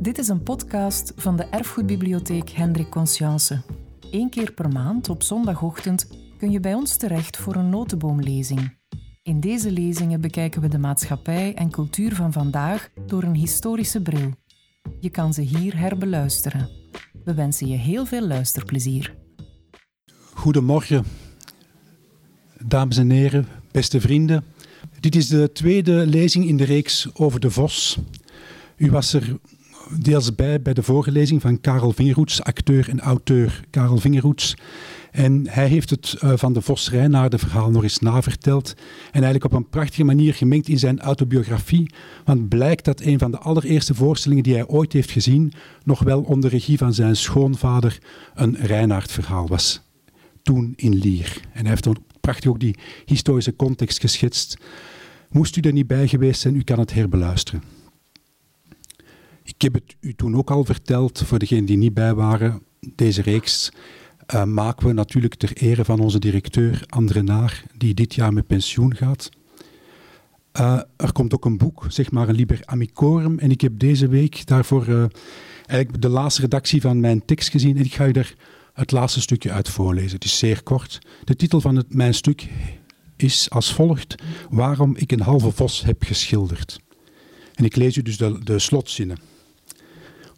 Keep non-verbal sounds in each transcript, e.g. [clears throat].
Dit is een podcast van de Erfgoedbibliotheek Hendrik Conscience. Eén keer per maand op zondagochtend kun je bij ons terecht voor een notenboomlezing. In deze lezingen bekijken we de maatschappij en cultuur van vandaag door een historische bril. Je kan ze hier herbeluisteren. We wensen je heel veel luisterplezier. Goedemorgen, dames en heren, beste vrienden. Dit is de tweede lezing in de reeks over de Vos. U was er deels bij bij de vorige lezing van Karel Vingeroets, acteur en auteur Karel Vingeroets. En hij heeft het uh, van de Vos Rijnaarden verhaal nog eens naverteld. En eigenlijk op een prachtige manier gemengd in zijn autobiografie. Want blijkt dat een van de allereerste voorstellingen die hij ooit heeft gezien, nog wel onder regie van zijn schoonvader, een Rijnaard verhaal was. Toen in Lier. En hij heeft prachtig ook die historische context geschetst. Moest u er niet bij geweest zijn, u kan het herbeluisteren. Ik heb het u toen ook al verteld, voor degenen die niet bij waren, deze reeks uh, maken we natuurlijk ter ere van onze directeur André Naar, die dit jaar met pensioen gaat. Uh, er komt ook een boek, zeg maar een Liber Amicorum, en ik heb deze week daarvoor uh, eigenlijk de laatste redactie van mijn tekst gezien en ik ga u daar het laatste stukje uit voorlezen. Het is zeer kort. De titel van het, mijn stuk is als volgt: Waarom ik een halve vos heb geschilderd. En ik lees u dus de slotzinnen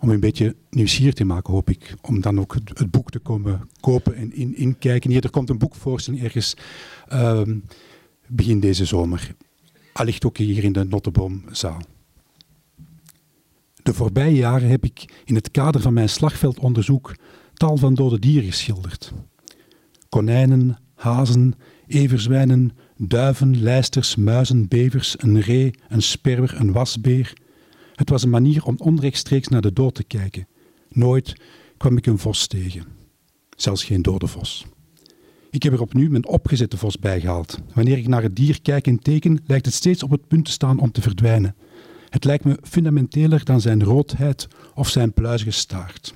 om een beetje nieuwsgierig te maken, hoop ik. Om dan ook het, het boek te komen kopen en in, inkijken. Hier, er komt een boekvoorstelling ergens uh, begin deze zomer. Allicht ook hier in de Notteboomzaal. De voorbije jaren heb ik in het kader van mijn slagveldonderzoek tal van dode dieren geschilderd. Konijnen, hazen, everzwijnen, duiven, lijsters, muizen, bevers, een ree, een sperwer, een wasbeer, het was een manier om onrechtstreeks naar de dood te kijken. Nooit kwam ik een vos tegen. Zelfs geen dode vos. Ik heb er opnieuw mijn opgezette vos bijgehaald. Wanneer ik naar het dier kijk en teken, lijkt het steeds op het punt te staan om te verdwijnen. Het lijkt me fundamenteler dan zijn roodheid of zijn pluizige staart.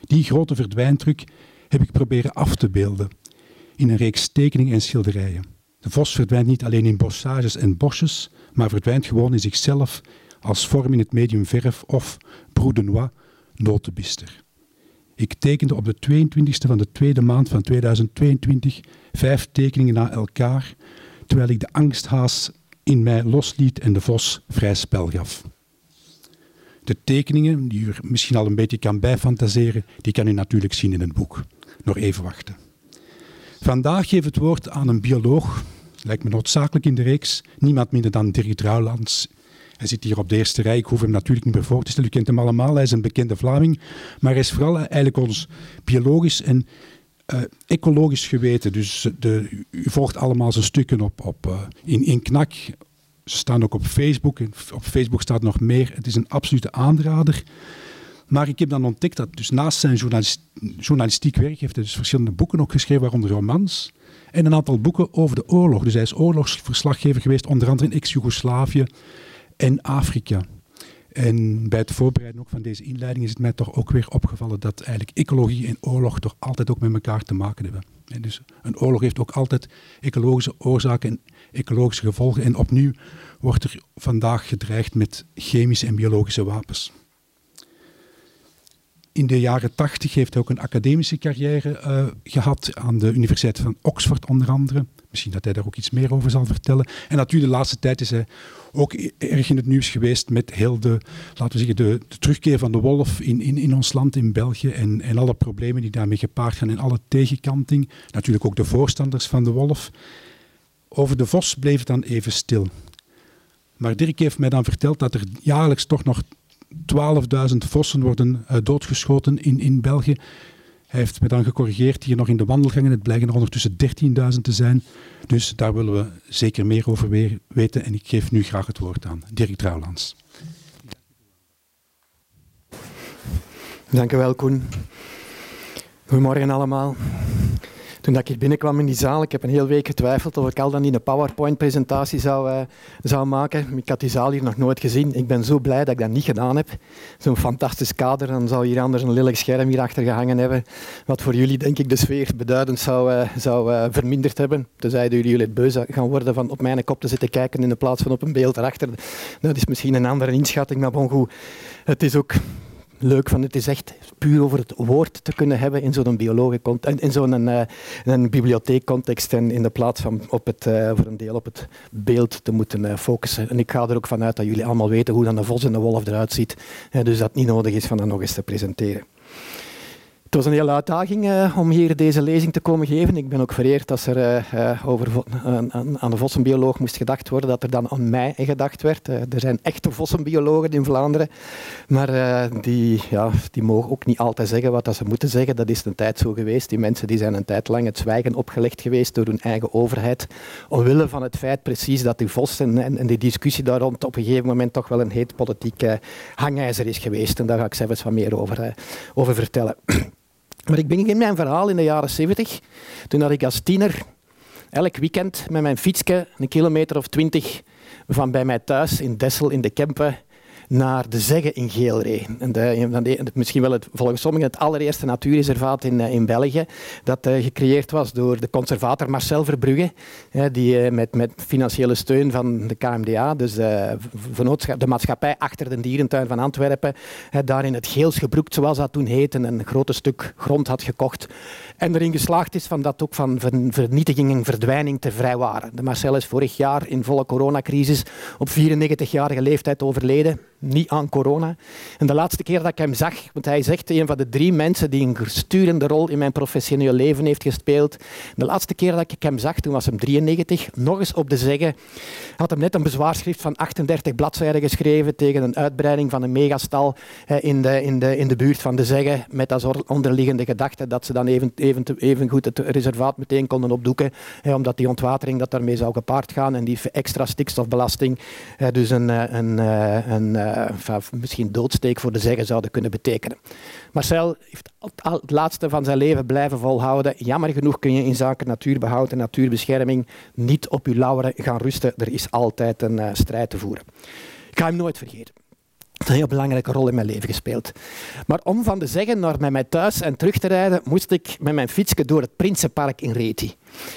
Die grote verdwijndruk heb ik proberen af te beelden in een reeks tekeningen en schilderijen. De vos verdwijnt niet alleen in bossages en bosjes, maar verdwijnt gewoon in zichzelf als vorm in het medium verf of broedenois notenbister. Ik tekende op de 22e van de tweede maand van 2022 vijf tekeningen na elkaar, terwijl ik de angsthaas in mij losliet en de vos vrij spel gaf. De tekeningen, die u misschien al een beetje kan bijfantaseren, die kan u natuurlijk zien in het boek. Nog even wachten. Vandaag geef het woord aan een bioloog, lijkt me noodzakelijk in de reeks, niemand minder dan Dirk Drouwlands, hij zit hier op de eerste rij. Ik hoef hem natuurlijk niet meer voor te stellen. U kent hem allemaal. Hij is een bekende Vlaming. Maar hij is vooral eigenlijk ons biologisch en uh, ecologisch geweten. Dus de, u volgt allemaal zijn stukken op, op, uh, in, in Knak. Ze staan ook op Facebook. Op Facebook staat nog meer. Het is een absolute aanrader. Maar ik heb dan ontdekt dat dus naast zijn journalist, journalistiek werk heeft hij dus verschillende boeken ook geschreven, waaronder romans. En een aantal boeken over de oorlog. Dus hij is oorlogsverslaggever geweest, onder andere in ex-Jugoslavië en Afrika. En bij het voorbereiden ook van deze inleiding is het mij toch ook weer opgevallen dat eigenlijk ecologie en oorlog toch altijd ook met elkaar te maken hebben. En dus een oorlog heeft ook altijd ecologische oorzaken en ecologische gevolgen. En opnieuw wordt er vandaag gedreigd met chemische en biologische wapens. In de jaren tachtig heeft hij ook een academische carrière uh, gehad aan de Universiteit van Oxford onder andere. Misschien dat hij daar ook iets meer over zal vertellen. En natuurlijk de laatste tijd is hij ook erg in het nieuws geweest met heel de, laten we zeggen, de, terugkeer van de wolf in, in, in ons land, in België. En, en alle problemen die daarmee gepaard gaan en alle tegenkanting. Natuurlijk ook de voorstanders van de wolf. Over de vos bleef het dan even stil. Maar Dirk heeft mij dan verteld dat er jaarlijks toch nog 12.000 vossen worden uh, doodgeschoten in, in België. Hij heeft me dan gecorrigeerd hier nog in de wandelgangen. Het blijken er ondertussen 13.000 te zijn. Dus daar willen we zeker meer over weten. En ik geef nu graag het woord aan Dirk Trouwlands. Dank u wel, Koen. Goedemorgen allemaal. Toen ik hier binnenkwam in die zaal, ik heb een hele week getwijfeld of ik al dan niet een PowerPoint-presentatie zou, uh, zou maken. Ik had die zaal hier nog nooit gezien. Ik ben zo blij dat ik dat niet gedaan heb. Zo'n fantastisch kader, dan zou hier anders een lelijk scherm hier achter gehangen hebben. Wat voor jullie, denk ik, de sfeer beduidend zou, uh, zou uh, verminderd hebben. Tenzij jullie het beu gaan worden van op mijn kop te zitten kijken in de plaats van op een beeld erachter. Dat is misschien een andere inschatting, maar bon goed. Het is ook leuk van het is echt puur over het woord te kunnen hebben in zo'n biologen in zo'n uh, een bibliotheekcontext en in de plaats van op het, uh, voor een deel op het beeld te moeten uh, focussen. En ik ga er ook vanuit dat jullie allemaal weten hoe dan de vos en de wolf eruit ziet, dus dat het niet nodig is van dat nog eens te presenteren. Het was een hele uitdaging uh, om hier deze lezing te komen geven. Ik ben ook vereerd als er uh, uh, over aan de vossenbioloog moest gedacht worden, dat er dan aan mij gedacht werd. er zijn echte vossenbiologen in Vlaanderen, maar die, ja, die mogen ook niet altijd zeggen wat ze moeten zeggen. Dat is een tijd zo geweest. Die mensen die zijn een tijd lang het zwijgen opgelegd geweest door hun eigen overheid, omwille van het feit precies dat die vossen en, en die discussie daar rond op een gegeven moment toch wel een heet politiek hangijzer is geweest. En daar ga ik zelfs wat meer over, over vertellen. Maar ik begin mijn verhaal in de jaren 70, toen had ik als tiener elk weekend met mijn fietsje een kilometer of twintig van bij mij thuis in Dessel in de Kempen naar de Zegge in Geelree. En de, misschien wel het, volgens sommigen het allereerste natuurreservaat in, eh, in België, dat uh, gecreëerd was door de conservator Marcel Verbrugge, die uh, met, met financiële steun van de KMDA, dus de, de maatschappij achter de dierentuin van Antwerpen, daar in het Geels gebroekt, zoals dat toen heette, een groot stuk grond had gekocht en erin geslaagd is van dat ook van vernietiging en verdwijning te vrijwaren. De Marcel is vorig jaar in volle coronacrisis op 94-jarige leeftijd overleden niet aan corona. En de laatste keer dat ik hem zag, want hij is echt een van de drie mensen die een sturende rol in mijn professioneel leven heeft gespeeld. De laatste keer dat ik hem zag, toen was hem 93, nog eens op de zeggen, had hem net een bezwaarschrift van 38 bladzijden geschreven tegen een uitbreiding van een megastal in de, in de, in de buurt van de zeggen, met als onderliggende gedachte dat ze dan even, even, even goed het reservaat meteen konden opdoeken, omdat die ontwatering dat daarmee zou gepaard gaan en die extra stikstofbelasting dus een, een, een uh, misschien doodsteek voor de zeggen zouden kunnen betekenen. Marcel heeft het laatste van zijn leven blijven volhouden. Jammer genoeg kun je in zaken natuurbehoud en natuurbescherming niet op je lauweren gaan rusten. Er is altijd een strijd te voeren. Ik ga hem nooit vergeten een heel belangrijke rol in mijn leven gespeeld. Maar om van de zeggen naar bij mij thuis en terug te rijden, moest ik met mijn fietsje door het Prinsenpark in Reti.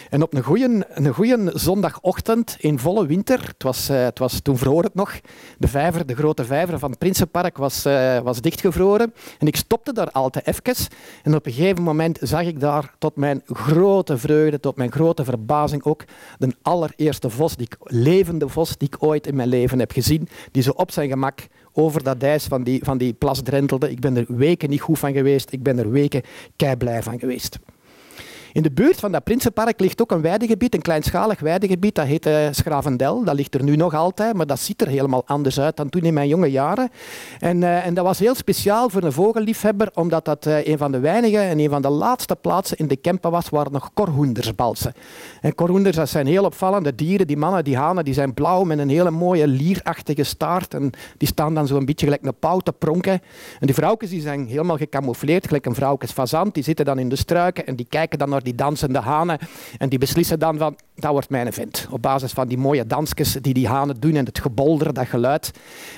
En op een goede een zondagochtend in volle winter, het was, uh, het was toen vroor het nog, de vijver, de grote vijver van het Prinsenpark was, uh, was dichtgevroren. En ik stopte daar altijd even. En op een gegeven moment zag ik daar tot mijn grote vreugde, tot mijn grote verbazing ook, de allereerste vos, die levende vos die ik ooit in mijn leven heb gezien, die zo op zijn gemak over dat ijs van die, van die plas drentelde. Ik ben er weken niet goed van geweest. Ik ben er weken kei blij van geweest. In de buurt van dat Prinsenpark ligt ook een weidegebied, een kleinschalig weidegebied, dat heet uh, Schravendel. Dat ligt er nu nog altijd, maar dat ziet er helemaal anders uit dan toen in mijn jonge jaren. En, uh, en dat was heel speciaal voor een vogelliefhebber, omdat dat uh, een van de weinige en een van de laatste plaatsen in de Kempen was waar nog korhoenders balsen. En korhoenders, dat zijn heel opvallende dieren. Die mannen, die hanen, die zijn blauw met een hele mooie lierachtige staart. En die staan dan zo'n beetje gelijk een pauw te pronken. En die vrouwtjes die zijn helemaal gecamoufleerd, gelijk een vrouwtjes fazant. Die zitten dan in de struiken en die kijken dan naar die dansende hanen. En die beslissen dan van, dat wordt mijn event. Op basis van die mooie dansjes die die hanen doen en het gebolder, dat geluid.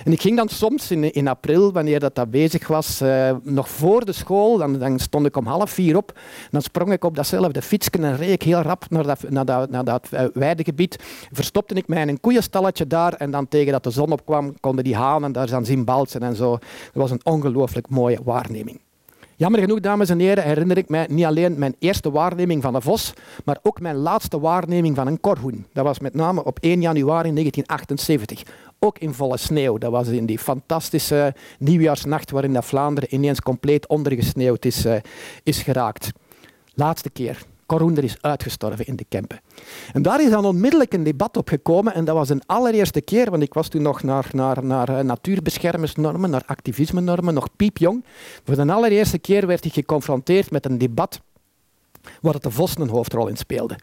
En ik ging dan soms in, in april, wanneer dat, dat bezig was, uh, nog voor de school, dan, dan, stond ik om half vier op. Dan sprong ik op datzelfde fietsje en reed ik heel rap naar dat, naar dat, naar dat uh, weidegebied. Verstopte ik mij in een koeienstalletje daar en dan tegen dat de zon opkwam, konden die hanen daar dan zien balsen en zo. Dat was een ongelooflijk mooie waarneming. Jammer genoeg, dames en heren, herinner ik mij niet alleen mijn eerste waarneming van een vos, maar ook mijn laatste waarneming van een korhoen. Dat was met name op 1 januari 1978. Ook in volle sneeuw. Dat was in die fantastische nieuwjaarsnacht waarin Vlaanderen ineens compleet ondergesneeuwd is, uh, is geraakt. Laatste keer. Korhoender is uitgestorven in de Kempen. En daar is dan onmiddellijk een debat op gekomen en dat was een allereerste keer, want ik was toen nog naar, naar, naar eh, natuurbeschermingsnormen, naar activisme-normen, nog piepjong. Voor de allereerste keer werd ik geconfronteerd met een debat waar het de vos een hoofdrol in speelde.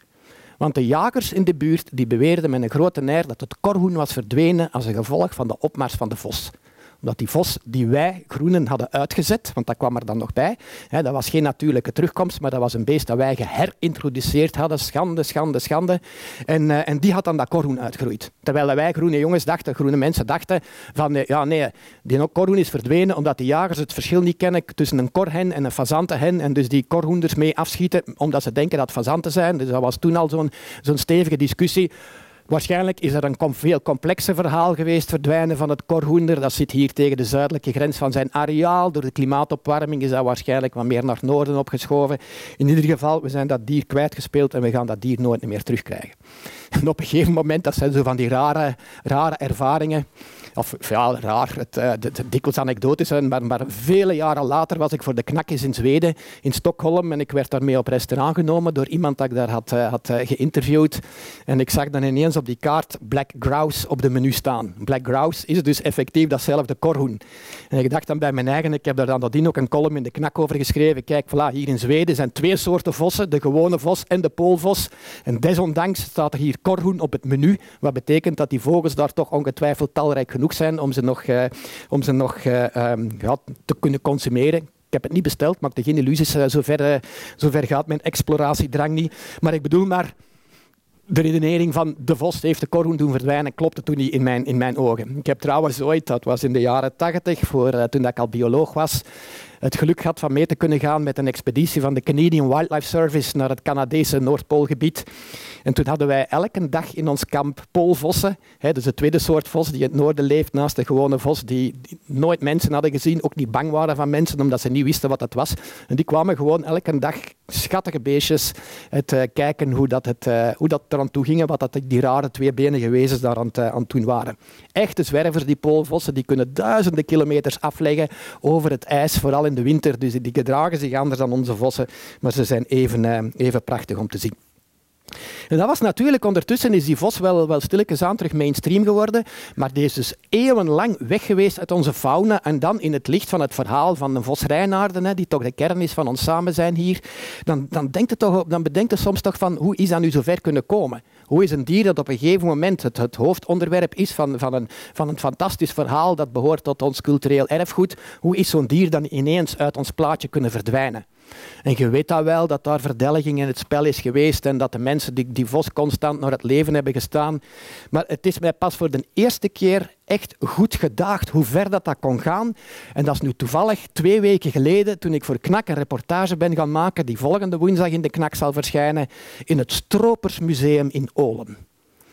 Want de jagers in de buurt die beweerden met een grote neer dat het korhoen was verdwenen als een gevolg van de opmars van de vos omdat die vos die wij groenen hadden uitgezet, want dat kwam er dan nog bij, hè, dat was geen natuurlijke terugkomst, maar dat was een beest dat wij geherintroduceerd hadden. Schande, schande, schande. En, uh, en die had dan dat korhoen uitgegroeid. Terwijl wij groene jongens dachten, groene mensen dachten van uh, ja nee, die korhoen is verdwenen omdat de jagers het verschil niet kennen tussen een korhen en een fazantenhen en dus die korhoenders mee afschieten omdat ze denken dat fazanten zijn. Dus dat was toen al zo'n zo'n stevige discussie. Waarschijnlijk is er een veel complexer verhaal geweest, verdwijnen van het korhoender. Dat zit hier tegen de zuidelijke grens van zijn areaal. Door de klimaatopwarming is dat waarschijnlijk wat meer naar noorden opgeschoven. In ieder geval, we zijn dat dier kwijtgespeeld en we gaan dat dier nooit meer terugkrijgen. [laughs] En op een gegeven moment, dat zijn zo van die rare, rare ervaringen. Of ja, raar, het, de, dikwijls anekdotisch, maar, maar vele jaren later was ik voor de knakjes in Zweden, in Stockholm. En ik werd daarmee op restaurant genomen door iemand dat ik daar had, uh, had uh, geïnterviewd. En ik zag dan ineens op die kaart Black Grouse op de menu staan. Black Grouse is dus effectief datzelfde korhoen. En ik dacht dan bij mijn eigen, ik heb daar dan nadien ook een column in de knak over geschreven. Kijk, voilà, hier in Zweden zijn twee soorten vossen, de gewone vos en de poolvos. En desondanks staat er hier korhoen op het menu, wat betekent dat die vogels daar toch ongetwijfeld talrijk genoeg zijn om ze nog, uh, om ze nog uh, um, ja, te kunnen consumeren. Ik heb het niet besteld, maak er geen illusies. Uh, zover, zover gaat mijn exploratiedrang niet. Maar ik bedoel maar, de redenering van de vos heeft de korhoen doen verdwijnen, klopte toen niet in mijn, in mijn ogen. Ik heb trouwens ooit, dat was in de jaren tachtig, toen ik al bioloog was, het geluk gehad van mee te kunnen gaan met een expeditie van de Canadian Wildlife Service naar het Canadese Noordpoolgebied. En toen hadden wij elke dag in ons kamp poolvossen. Hè, dus de tweede soort vos die in het noorden leeft naast de gewone vos, die, nooit mensen hadden gezien, ook niet bang waren van mensen, omdat ze niet wisten wat het was. En die kwamen gewoon elke dag, schattige beestjes, het uh, kijken hoe dat, het, uh, hoe dat eraan toe ging, wat dat die rare tweebenige wezens daar aan, uh, aan doen waren. Echte zwervers, die poolvossen, die kunnen duizenden kilometers afleggen over het ijs, vooral in de winter. Dus die gedragen zich anders dan onze vossen, maar ze zijn even, even prachtig om te zien. En dat was natuurlijk, ondertussen is die vos wel, wel stilletjes aan terug mainstream geworden, maar die is dus eeuwenlang weg geweest uit onze fauna en dan in het licht van het verhaal van de vos Reinaarden, die toch de kern is van ons samen zijn hier, dan, dan, denkt het toch, dan bedenkt het soms toch van hoe is dat nu zo ver kunnen komen? Hoe is een dier dat op een gegeven moment het, het hoofdonderwerp is van, van, een, van een fantastisch verhaal dat behoort tot ons cultureel erfgoed, hoe is zo'n dier dan ineens uit ons plaatje kunnen verdwijnen? En je weet dat wel, dat daar verdelging in het spel is geweest en dat de mensen die die vos constant naar het leven hebben gestaan. Maar het is mij pas voor de eerste keer echt goed gedaagd hoe ver dat, dat kon gaan. En dat is nu toevallig twee weken geleden, toen ik voor Knak een reportage ben gaan maken, die volgende woensdag in de Knak zal verschijnen, in het Stropersmuseum in Olen.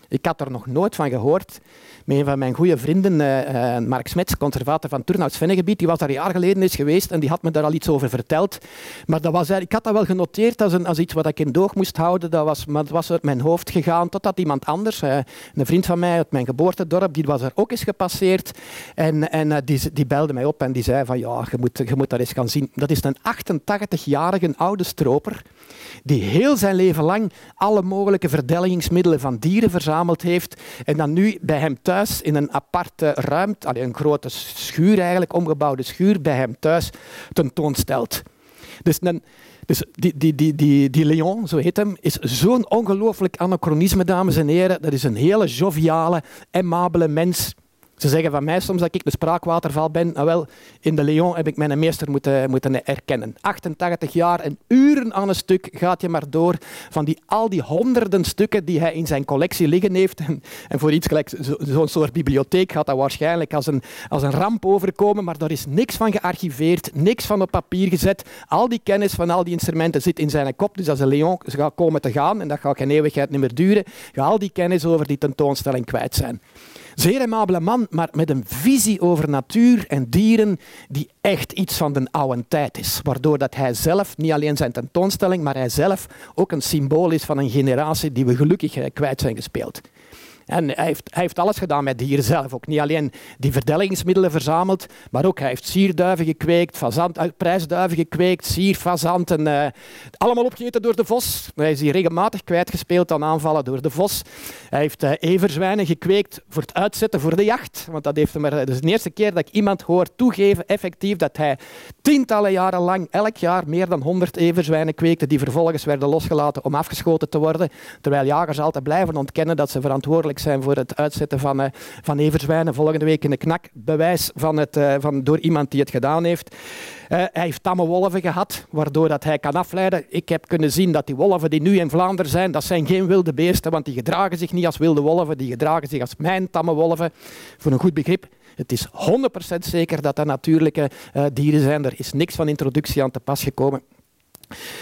Ik had er nog nooit van gehoord met een van mijn goede vrienden, uh, uh, Mark Smets, conservator van Turnhouts Vennegebied, die was daar een jaar geleden eens geweest en die had me daar al iets over verteld. Maar dat was, ik had dat wel genoteerd als, een, iets wat ik in doog moest houden, dat was, maar dat was uit mijn hoofd gegaan totdat iemand anders, een vriend van mij uit mijn geboortedorp, die was er ook eens gepasseerd en, en die, die belde mij op en die zei van ja, je moet, je moet dat eens gaan zien. Dat is een 88-jarige oude stroper die heel zijn leven lang alle mogelijke verdelgingsmiddelen van dieren verzameld heeft en dan nu bij hem thuis in een aparte ruimte, een grote schuur eigenlijk, omgebouwde schuur bij hem thuis tentoonstelt. Dus, een, dus die, die, die, die, die Leon, zo heet hem, is zo'n ongelooflijk anachronisme, dames en heren. Dat is een hele joviale, aimabele mens ze zeggen van mij soms dat ik de spraakwaterval ben. Nou wel, in de Leon heb ik mijn meester moeten, moeten erkennen. 88 jaar en uren aan een stuk gaat je maar door van die, al die honderden stukken die hij in zijn collectie liggen heeft. En, en voor iets gelijk zo'n soort bibliotheek gaat dat waarschijnlijk als een, als een ramp overkomen, maar daar is niks van gearchiveerd, niks van op papier gezet. Al die kennis van al die instrumenten zit in zijn kop. Dus als de Leon gaat komen te gaan, en dat gaat geen eeuwigheid niet meer duren, gaat al die kennis over die tentoonstelling kwijt zijn. Zeer amabele man, maar met een visie over natuur en dieren die echt iets van de oude tijd is. Waardoor dat hij zelf, niet alleen zijn tentoonstelling, maar hij zelf ook een symbool is van een generatie die we gelukkig kwijt zijn gespeeld. En hij heeft, hij heeft, alles gedaan met dieren zelf. Ook niet alleen die verdelgingsmiddelen verzameld, maar ook hij heeft sierduiven gekweekt, fazant, prijsduiven gekweekt, sierfazanten. Uh, allemaal opgegeten door de vos. Hij is hier regelmatig kwijtgespeeld aan aanvallen door de vos. Hij heeft uh, everzwijnen gekweekt voor het uitzetten voor de jacht. Want dat, heeft hem er, dat is de eerste keer dat ik iemand hoor toegeven, effectief, dat hij tientallen jaren lang, elk jaar, meer dan 100 everzwijnen kweekte, die vervolgens werden losgelaten om afgeschoten te worden. Terwijl jagers altijd blijven ontkennen dat ze verantwoordelijk zijn voor het uitzetten van, uh, van everzwijnen. Volgende week in de knak bewijs van het, uh, van, door iemand die het gedaan heeft. Uh, hij heeft tamme wolven gehad, waardoor dat hij kan afleiden. Ik heb kunnen zien dat die wolven die nu in Vlaanderen zijn, dat zijn geen wilde beesten, want die gedragen zich niet als wilde wolven, die gedragen zich als mijn tamme wolven. Voor een goed begrip, het is 100% zeker dat dat natuurlijke dieren zijn. Er is niks van introductie aan te pas gekomen.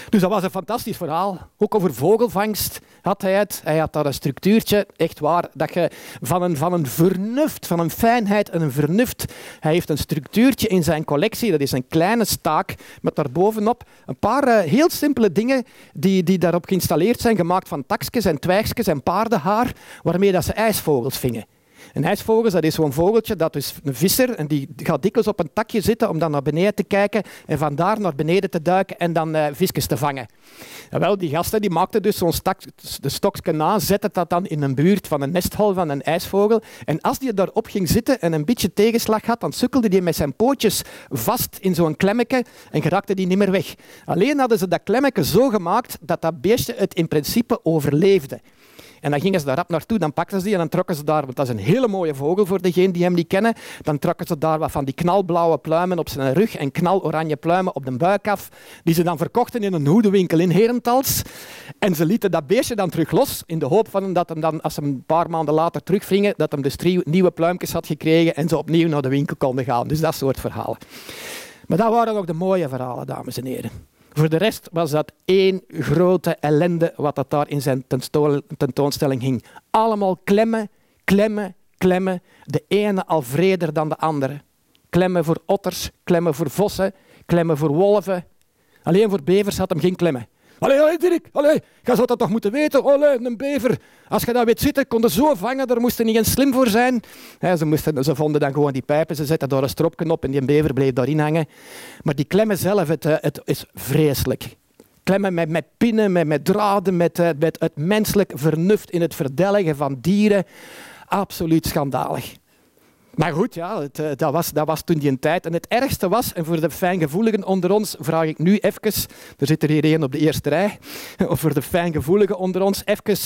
Dus dat was een fantastisch verhaal. Ook over vogelvangst had hij het. Hij had daar een structuurtje, echt waar, dat je van een, van een vernuft, van een fijnheid en een vernuft. Hij heeft een structuurtje in zijn collectie, dat is een kleine staak met daarbovenop een paar eh, heel simpele dingen die, die daarop geïnstalleerd zijn, gemaakt van takjes en twijgjes en paardenhaar, waarmee dat ze ijsvogels vingen. Een ijsvogel dat is zo'n vogeltje, dat is een visser, en die gaat dikwijls op een takje zitten om dan naar beneden te kijken en vandaar naar beneden te duiken en dan uh, visjes te vangen. En wel, die gasten die maakten dus zo'n stok, de stokje na, zetten dat dan in een buurt van een nesthol van een ijsvogel. En als die daarop ging zitten en een beetje tegenslag had, dan sukkelde die met zijn pootjes vast in zo'n klemmetje en geraakte die niet meer weg. Alleen hadden ze dat klemmetje zo gemaakt dat dat beestje het in principe overleefde. En dan gingen ze daar rap naartoe, dan pakten ze die en dan trokken ze daar, want dat is een hele mooie vogel voor degenen die hem niet kennen, dan trokken ze daar wat van die knalblauwe pluimen op zijn rug en knaloranje pluimen op de buik af, die ze dan verkochten in een hoedenwinkel in Herentals. En ze lieten dat beestje dan terug los, in de hoop van dat hem dan, als ze een paar maanden later terugvingen, dat hem dus drie nieuwe pluimpjes had gekregen en ze opnieuw naar de winkel konden gaan. Dus dat soort verhalen. Maar dat waren ook de mooie verhalen, dames en heren. Voor de rest was dat één grote ellende wat dat daar in zijn tentoonstelling hing. Allemaal klemmen, klemmen, klemmen. De ene al vreder dan de andere. Klemmen voor otters, klemmen voor vossen, klemmen voor wolven. Alleen voor bevers had hem geen klemmen. Allee, allee Dirk, allee, je zou dat toch moeten weten. Allee, een bever. Als je dat weet zitten, kon je zo vangen, daar moest je niet eens slim voor zijn. ze, moesten, ze vonden dan gewoon die pijpen, ze zetten daar een stropje op en die bever bleef daarin hangen. Maar die klemmen zelf, het, eh, het is vreselijk. Klemmen met, met pinnen, met, met draden, met, eh, met het menselijk vernuft in het verdelgen van dieren. Absoluut schandalig. Maar goed, ja, het, eh, dat, was, dat was toen die tijd. En het ergste was, en voor de fijngevoeligen onder ons vraag ik nu even, er zit er hier één op de eerste rij, of [laughs] voor de fijngevoeligen onder ons, even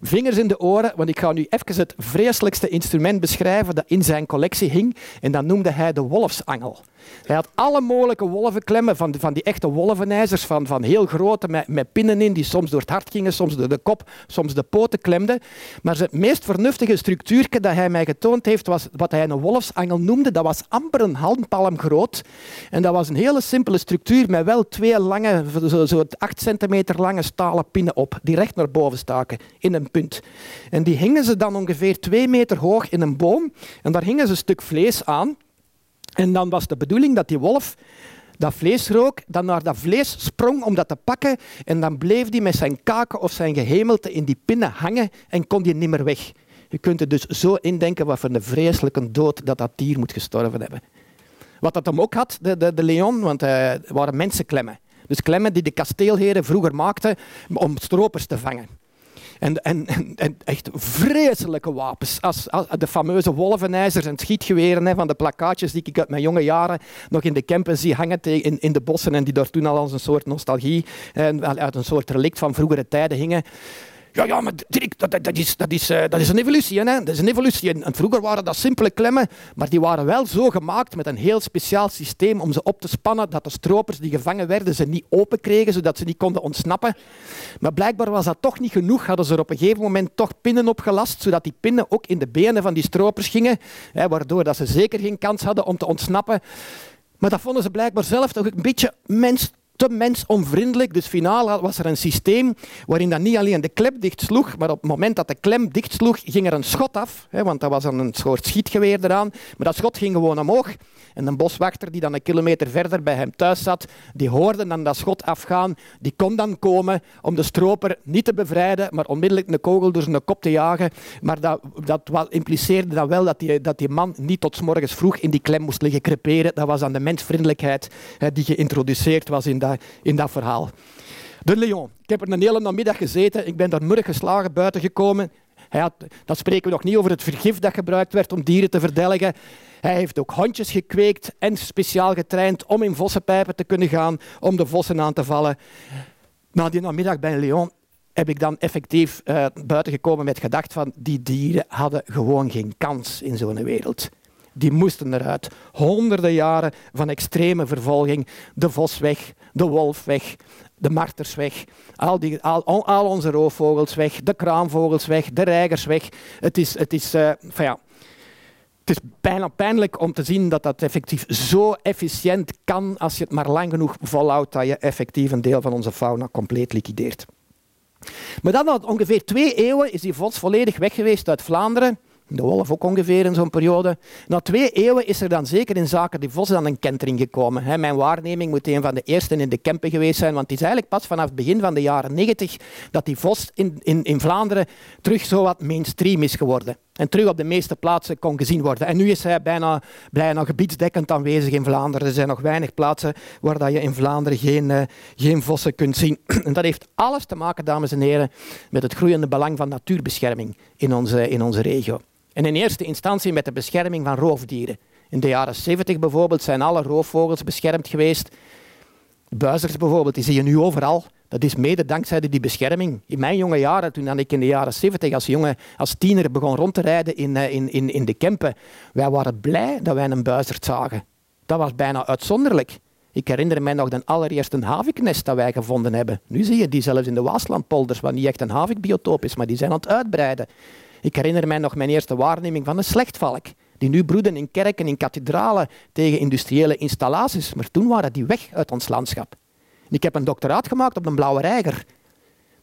vingers in de oren, want ik ga nu even het vreselijkste instrument beschrijven dat in zijn collectie hing. En dat noemde hij de wolfsangel. Hij had alle mogelijke wolvenklemmen, van, van die echte wolvenijzers, van, van heel grote, met, met pinnen in, die soms door het hart gingen, soms door de kop, soms de poten klemden. Maar het meest vernuftige structuurtje dat hij mij getoond heeft, was wat hij een wolfsangel noemde. Dat was amper een handpalm groot. En dat was een hele simpele structuur met wel twee lange, zo, zo 8 centimeter lange stalen pinnen op, die recht naar boven staken, in een punt. En die hingen ze dan ongeveer twee meter hoog in een boom. En daar hingen ze een stuk vlees aan. En dan was de bedoeling dat die wolf dat vlees rook, dan naar dat vlees sprong om dat te pakken en dan bleef hij met zijn kaken of zijn gehemelte in die pinnen hangen en kon die niet meer weg. Je kunt er dus zo indenken wat voor een vreselijke dood dat dat dier moet gestorven hebben. Wat dat hem ook had, de, de, de leon, want uh, waren mensenklemmen. Dus klemmen die de kasteelheren vroeger maakten om stropers te vangen. En, en, en, echt vreselijke wapens. Als, de fameuze wolvenijzers en schietgeweren hè, van de plakkaatjes die ik uit mijn jonge jaren nog in de campen zie hangen in, in de bossen en die daar toen al als een soort nostalgie, en uit een soort relict van vroegere tijden hingen. Ja, ja, maar Dirk, dat, dat, is, dat, is, uh, dat is een evolutie. Hè? Dat is een evolutie. En vroeger waren dat simpele klemmen, maar die waren wel zo gemaakt met een heel speciaal systeem om ze op te spannen, dat de stropers die gevangen werden ze niet open kregen, zodat ze niet konden ontsnappen. Maar blijkbaar was dat toch niet genoeg. Hadden ze er op een gegeven moment toch pinnen opgelast, zodat die pinnen ook in de benen van die stropers gingen, hè, waardoor dat ze zeker geen kans hadden om te ontsnappen. Maar dat vonden ze blijkbaar zelf toch een beetje mens te mensonvriendelijk. Dus finaal was er een systeem waarin dat niet alleen de klep dicht sloeg, maar op het moment dat de klem dicht sloeg, ging er een schot af. Hè, want dat was een soort schietgeweer eraan. Maar dat schot ging gewoon omhoog. En een boswachter die dan een kilometer verder bij hem thuis zat, die hoorde dan dat schot afgaan. Die kon dan komen om de stroper niet te bevrijden, maar onmiddellijk een kogel door zijn kop te jagen. Maar dat, dat impliceerde dan wel dat die, dat die man niet tot morgens vroeg in die klem moest liggen creperen. Dat was dan de mensvriendelijkheid hè, die geïntroduceerd was in in dat verhaal. De Leon. Ik heb er een hele namiddag gezeten. Ik ben daar murg geslagen buiten gekomen. Hij had, dat spreken we nog niet over het vergif dat gebruikt werd om dieren te verdelgen. Hij heeft ook hondjes gekweekt en speciaal getraind om in vossenpijpen te kunnen gaan, om de vossen aan te vallen. Na die namiddag bij Leon heb ik dan effectief uh, buiten gekomen met gedacht van die dieren hadden gewoon geen kans in zo'n wereld. Die moesten eruit. Honderden jaren van extreme vervolging. De vos weg, de wolf weg, de marters weg, al, die, al, al onze roofvogels weg, de kraanvogels weg, de reigers weg. Het is, het is uh, ja, het is bijna pijnlijk om te zien dat dat effectief zo efficiënt kan als je het maar lang genoeg volhoudt dat je effectief een deel van onze fauna compleet liquideert. Maar dan ongeveer twee eeuwen is die vos volledig weg geweest uit Vlaanderen de wolf ook ongeveer in zo'n periode. Na twee eeuwen is er dan zeker in zaken die vos dan een kentering gekomen. mijn waarneming moet een van de eerste in de Kempen geweest zijn, want het is eigenlijk pas vanaf het begin van de jaren 90 dat die vos in, in, in Vlaanderen terug zo wat mainstream is geworden. En terug op de meeste plaatsen kon gezien worden. En nu is hij bijna, bijna gebiedsdekkend aanwezig in Vlaanderen. Er zijn nog weinig plaatsen waar dat je in Vlaanderen geen, uh, geen vossen kunt zien. [clears throat] En dat heeft alles te maken, dames en heren, met het groeiende belang van natuurbescherming in onze, in onze regio. En in eerste instantie met de bescherming van roofdieren. In de jaren 70 bijvoorbeeld zijn alle roofvogels beschermd geweest. Buizers bijvoorbeeld, die zie je nu overal. Dat is mede dankzij die bescherming. In mijn jonge jaren, toen ik in de jaren 70 als jongen, als tiener begon rond te rijden in, eh, in, in, in de Kempen, wij waren blij dat wij een buizerd zagen. Dat was bijna uitzonderlijk. Ik herinner me nog de allereerste haviknest dat wij gevonden hebben. Nu zie je die zelfs in de Waaslandpolders, wat niet echt een havikbiotoop is, maar die zijn aan het uitbreiden. Ik herinner mij nog mijn eerste waarneming van een slechtvalk, die nu broeden in kerken, in kathedralen tegen industriële installaties. Maar toen waren die weg uit ons landschap. ik heb een doctoraat gemaakt op een blauwe reiger.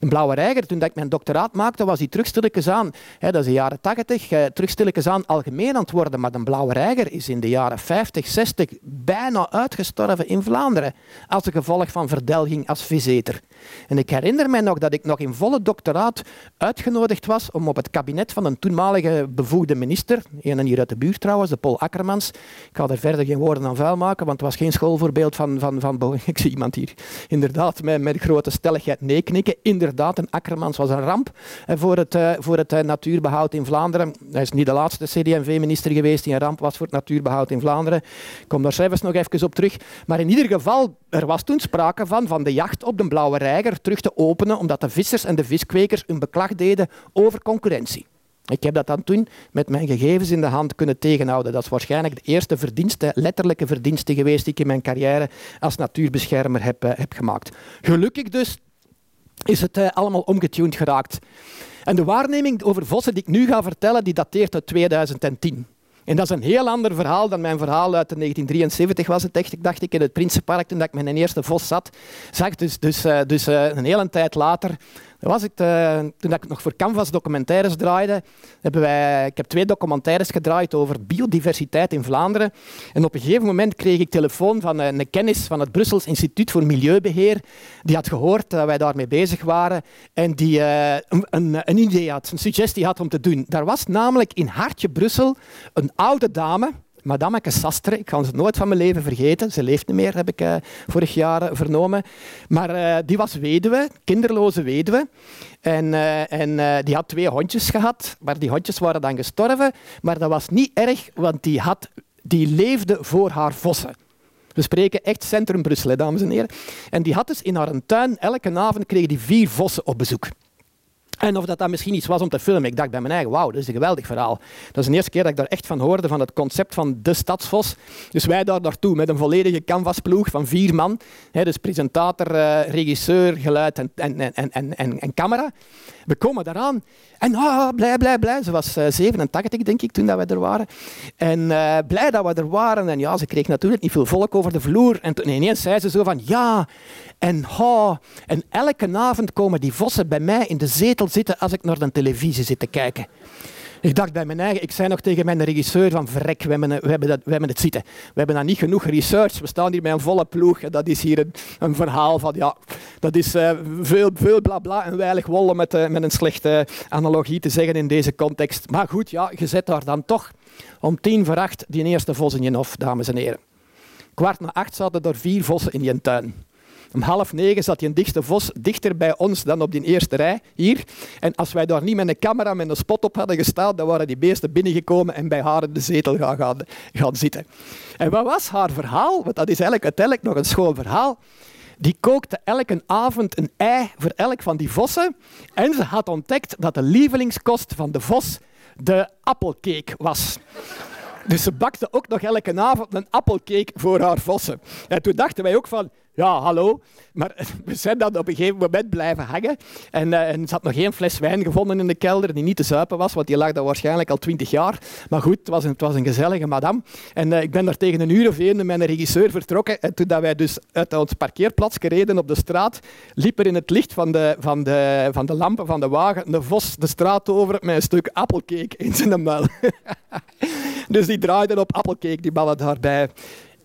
Een blauwe reiger, toen ik mijn doctoraat maakte, was die terugstilletjes aan, hè, dat is de jaren 80, eh, terugstilletjes aan algemeen aan het worden. Maar de blauwe reiger is in de jaren 50, 60 bijna uitgestorven in Vlaanderen als gevolg van verdelging als viseter. En ik herinner mij nog dat ik nog in volle doctoraat uitgenodigd was om op het kabinet van een toenmalige bevoegde minister, een hier uit de buurt trouwens, de Paul Akkermans, ik ga er verder geen woorden aan vuil maken, want het was geen schoolvoorbeeld van, van, van [laughs] ik zie iemand hier inderdaad met, met grote stelligheid nee knikken, een Akkermans was een ramp voor het, eh, voor het eh, natuurbehoud in Vlaanderen. Hij is niet de laatste CD&V-minister geweest die een ramp was voor het natuurbehoud in Vlaanderen. Ik kom daar zelfs nog even op terug. Maar in ieder geval, er was toen sprake van, van de jacht op de blauwe reiger terug te openen, omdat de vissers en de viskwekers een beklag deden over concurrentie. Ik heb dat dan toen met mijn gegevens in de hand kunnen tegenhouden. Dat is waarschijnlijk de eerste verdienste, letterlijke verdienste geweest die ik in mijn carrière als natuurbeschermer heb, heb gemaakt. Gelukkig dus is het uh, allemaal omgetuned geraakt. En de waarneming over vossen die ik nu ga vertellen, die dateert uit 2010. En dat is een heel ander verhaal dan mijn verhaal uit 1973 was het echt. Ik dacht ik in het Prinsenpark toen ik mijn eerste vos zat, zag dus, dus, uh, dus uh, een hele tijd later uh, toen ik nog voor Canvas documentaires draaide, hebben wij, ik heb twee documentaires gedraaid over biodiversiteit in Vlaanderen. En op een gegeven moment kreeg ik telefoon van een kennis van het Brussels Instituut voor Milieubeheer. Die had gehoord dat wij daarmee bezig waren en die uh, een, een, idee had, een suggestie had om te doen. Daar was namelijk in Hartje Brussel een oude dame, Madame Sastre, ik kan ze nooit van mijn leven vergeten. Ze leeft niet meer, heb ik uh, vorig jaar uh, vernomen. Maar uh, die was weduwe, kinderloze weduwe. En, en die had twee hondjes gehad, maar die hondjes waren dan gestorven. Maar dat was niet erg, want die, had, die leefde voor haar vossen. We spreken echt centrum Brussel, dames en heren. En die had dus in haar tuin, elke avond kreeg die vier vossen op bezoek. En of dat, dat misschien iets was om te filmen. Ik dacht bij mijn eigen, wauw, dat is een geweldig verhaal. Dat is de eerste keer dat ik daar echt van hoorde, van het concept van de Stadsvos. Dus wij daar naartoe met een volledige canvasploeg van vier man. Dus presentator, uh, regisseur, geluid en, en, en, en, en, camera. We komen daaraan en ah, blij, blij, blij. Ze was uh, eh, 87, denk ik, toen dat we er waren. En uh, blij dat we er waren. En ja, ze kreeg natuurlijk niet veel volk over de vloer. En toen ineens zei ze zo van, ja, en ha. En elke avond komen die vossen bij mij in de zetel zitten als ik naar de televisie zit te kijken. Ik dacht bij mijn eigen, ik zei nog tegen mijn regisseur van vrek, we hebben, we hebben, dat, we hebben het zitten. We hebben dan niet genoeg research, we staan hier met een volle ploeg. Dat is hier een, een verhaal van, ja, dat is uh, veel, veel bla bla en weinig wollen met, uh, met een slechte analogie te zeggen in deze context. Maar goed, ja, je zet daar dan toch om tien voor acht die eerste vos in je hof, dames en heren. Kwart na acht zaten er vier vossen in je tuin. Om half negen zat een dichte vos dichter bij ons dan op die eerste rij, hier. En als wij daar niet met een camera, met een spot op hadden gestaan, dan waren die beesten binnengekomen en bij haar in de zetel gaan, gaan, gaan zitten. En wat was haar verhaal? Want dat is eigenlijk uiteindelijk nog een schoon verhaal. Die kookte elke avond een ei voor elk van die vossen. En ze had ontdekt dat de lievelingskost van de vos de appelcake was. Dus ze bakte ook nog elke avond een appelcake voor haar vossen. En toen dachten wij ook van, ja, hallo. Maar [laughs] we zijn dan op een gegeven moment blijven hangen. En, uh, en ze had nog geen fles wijn gevonden in de kelder die niet te zuipen was, want die lag daar waarschijnlijk al twintig jaar. Maar goed, het was een, het was een gezellige madame. En uh, ik ben daar tegen een uur of één met mijn regisseur vertrokken. En toen dat wij dus uit ons parkeerplaats gereden op de straat, liep er in het licht van de, van de, van de lampen van de wagen een vos de straat over met een stuk appelcake in zijn muil. [laughs] dus die draaide op appelcake, die ballen daarbij.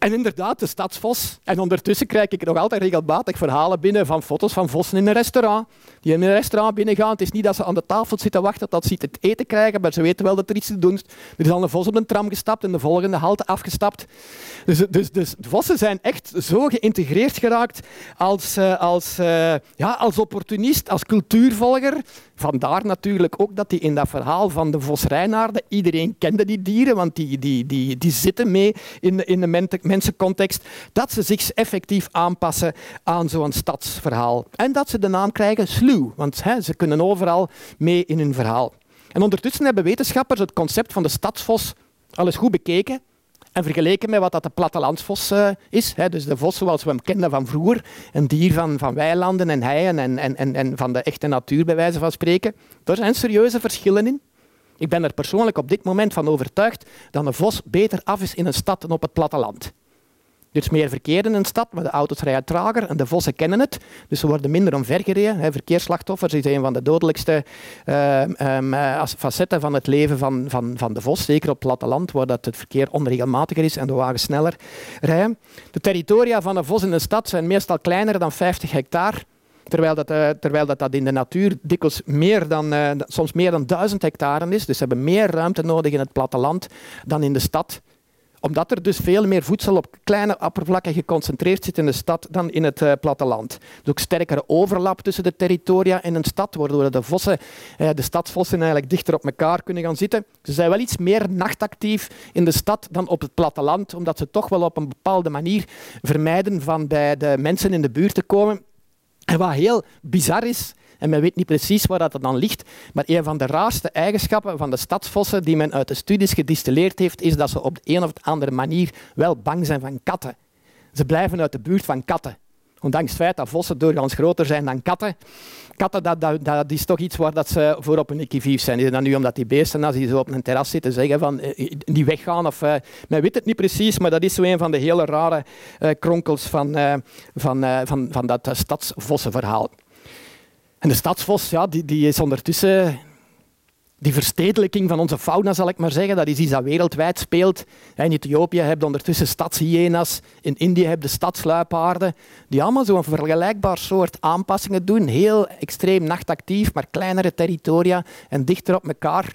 En inderdaad, de stadsvos. En ondertussen krijg ik nog altijd regelmatig verhalen binnen van foto's van vossen in een restaurant. Die in een restaurant binnengaan. Het is niet dat ze aan de tafel zitten wachten tot ze het eten krijgen, maar ze weten wel dat er iets te doen is. Er is al een vos op een tram gestapt en de volgende halte afgestapt. Dus, dus, dus vossen zijn echt zo geïntegreerd geraakt als, uh, als, uh, ja, als opportunist, als cultuurvolger. Vandaar natuurlijk ook dat die in dat verhaal van de Vos Reinaarden, iedereen kende die dieren, want die, die, die, die zitten mee in, in de mensencontext, dat ze zich effectief aanpassen aan zo'n stadsverhaal. En dat ze de naam krijgen sluw, want ze kunnen overal mee in hun verhaal. En ondertussen hebben wetenschappers het concept van de stadsvos alles goed bekeken en vergeleken met wat dat de plattelandsvos uh, is, hè, dus de vos zoals we hem kenden van vroeger, een dier van, van weilanden en heien en, en, en, en van de echte natuur, bij wijze van spreken. Daar zijn serieuze verschillen in. Ik ben er persoonlijk op dit moment van overtuigd dat een vos beter af is in een stad dan op het platteland. Is meer verkeer in een stad, maar de auto's rijden trager en de vossen kennen het. Dus ze worden minder omvergereden. Verkeersslachtoffers is een van de dodelijkste uh, facetten van het leven van, van, van de vos. Zeker op het platteland, waar dat het verkeer onregelmatiger is en de wagens sneller rijden. De territoria van een vos in een stad zijn meestal kleiner dan 50 hectare. Terwijl dat, uh, terwijl dat, in de natuur dikwijls meer dan, uh, soms meer dan 1000 hectare is. Dus ze hebben meer ruimte nodig in het platteland dan in de stad omdat er dus veel meer voedsel op kleine oppervlakken geconcentreerd zit in de stad dan in het uh, platteland. Is ook sterkere overlap tussen de territoria in een stad, waardoor de, vossen, uh, de stadsvossen eigenlijk dichter op elkaar kunnen gaan zitten. Ze zijn wel iets meer nachtactief in de stad dan op het platteland, omdat ze toch wel op een bepaalde manier vermijden van bij de mensen in de buurt te komen. En wat heel bizar is, en men weet niet precies waar dat dan ligt. Maar een van de raarste eigenschappen van de stadsvossen die men uit de studies gedistilleerd heeft, is dat ze op de een of andere manier wel bang zijn van katten. Ze blijven uit de buurt van katten. Ondanks het feit dat vossen doorgaans groter zijn dan katten. Katten, dat, dat, is toch iets waar dat ze voor op een equivief zijn. Is dat nu omdat die beesten, als die zo op een terras zitten, zeggen van die eh, weggaan? Of, uh, men weet het niet precies, maar dat is zo een van de hele rare kronkels van, van, van, van dat stadsvossenverhaal. En de stadsvos, ja, die, die is ondertussen die verstedelijking van onze fauna, zal ik maar zeggen, dat is iets dat wereldwijd speelt. In Ethiopië heb je ondertussen stadshyena's, in Indië heb je stadsluipaarden, die allemaal zo'n vergelijkbaar soort aanpassingen doen. Heel extreem nachtactief, maar kleinere territoria en dichter op elkaar.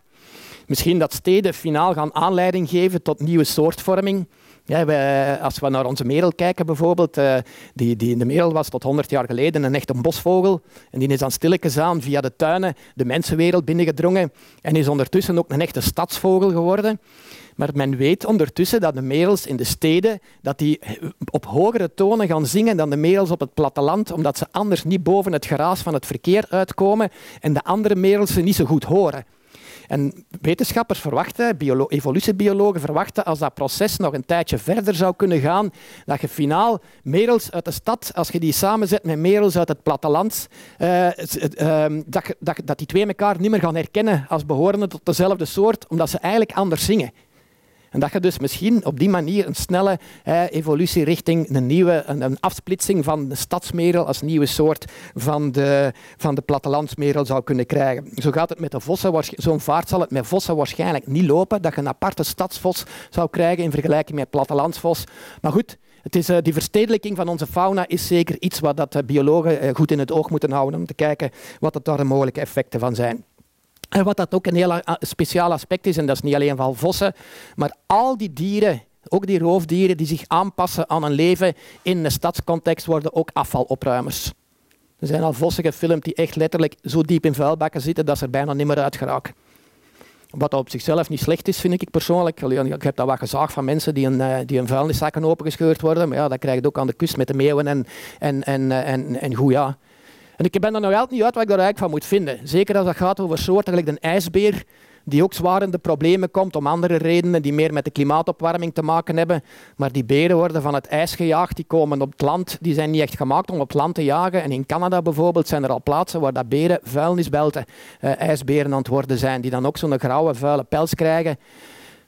Misschien dat steden finaal gaan aanleiding geven tot nieuwe soortvorming. Ja, wij, als we naar onze merel kijken bijvoorbeeld, uh, die, die, de merel was tot 100 jaar geleden een echte bosvogel. En die is dan stilletjes aan via de tuinen de mensenwereld binnengedrongen en is ondertussen ook een echte stadsvogel geworden. Maar men weet ondertussen dat de merels in de steden dat die op hogere tonen gaan zingen dan de merels op het platteland, omdat ze anders niet boven het geraas van het verkeer uitkomen en de andere merels ze niet zo goed horen. En wetenschappers verwachten, evolutiebiologen verwachten, als dat proces nog een tijdje verder zou kunnen gaan, dat je finaal merels uit de stad, als je die samenzet met merels uit het platteland, uh, uh, dat, dat, dat die twee elkaar niet meer gaan herkennen als behorende tot dezelfde soort, omdat ze eigenlijk anders zingen. En dat je dus misschien op die manier een snelle evolutie richting een nieuwe een, een, afsplitsing van de stadsmerel als nieuwe soort van de, van de plattelandsmerel zou kunnen krijgen. Zo gaat het met de vossen. Zo'n vaart zal het met vossen waarschijnlijk niet lopen, dat je een aparte stadsvos zou krijgen in vergelijking met plattelandsvos. Maar goed, het is, uh, die verstedelijking van onze fauna is zeker iets wat dat, uh, biologen uh, goed in het oog moeten houden om te kijken wat er daar de mogelijke effecten van zijn. En wat dat ook een heel speciaal aspect is, en dat is niet alleen van vossen, maar al die dieren, ook die roofdieren die zich aanpassen aan een leven in een stadscontext, worden ook afvalopruimers. Er zijn al vossen gefilmd die echt letterlijk zo diep in vuilbakken zitten dat ze er bijna niet meer uit geraken. Wat op zichzelf niet slecht is, vind ik persoonlijk. Ik heb dat wat gezaagd van mensen die een, eh, die vuilniszakken opengescheurd worden. Maar ja, dat krijg je ook aan de kust met de meeuwen en, en, en, eh, en, en goed, ja. En ik ben er nog altijd niet uit wat ik daar eigenlijk van moet vinden. Zeker als het gaat over soorten, een ijsbeer. die ook zwaar in de problemen komt om andere redenen die meer met de klimaatopwarming te maken hebben. Maar die beren worden van het ijs gejaagd, die komen op het land, die zijn niet echt gemaakt om op het land te jagen. En in Canada bijvoorbeeld zijn er al plaatsen waar dat beren vuilnisbelten, uh, ijsberen aan het worden zijn, die dan ook zo'n grauwe vuile pels krijgen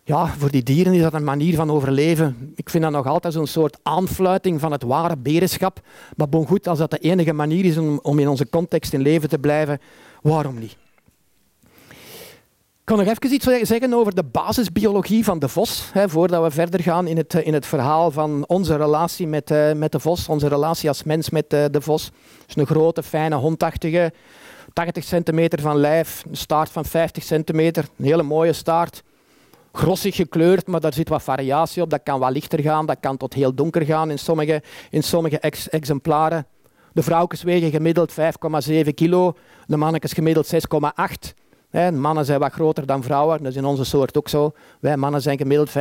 ja, voor die dieren is dat een manier van overleven. Ik vind dat nog altijd zo'n soort aanfluiting van het ware berenschap. Maar bon goed, als dat de enige manier is om, in onze context in leven te blijven, waarom niet? Ik kan nog even iets zeggen over de basisbiologie van de vos, hè, voordat we verder gaan in het, in het verhaal van onze relatie met, uh, met de vos, onze relatie als mens met uh, de vos. Het is een grote, fijne, hondachtige, 80 centimeter van lijf, een staart van 50 centimeter, een hele mooie staart grossig gekleurd, maar daar zit wat variatie op. Dat kan wat lichter gaan, dat kan tot heel donker gaan in sommige, in sommige exemplaren. De vrouwtjes wegen gemiddeld 5,7 kilo, de mannetjes gemiddeld 6,8 mannen zijn wat groter dan vrouwen, dat is in onze soort ook zo. Wij mannen zijn gemiddeld 15%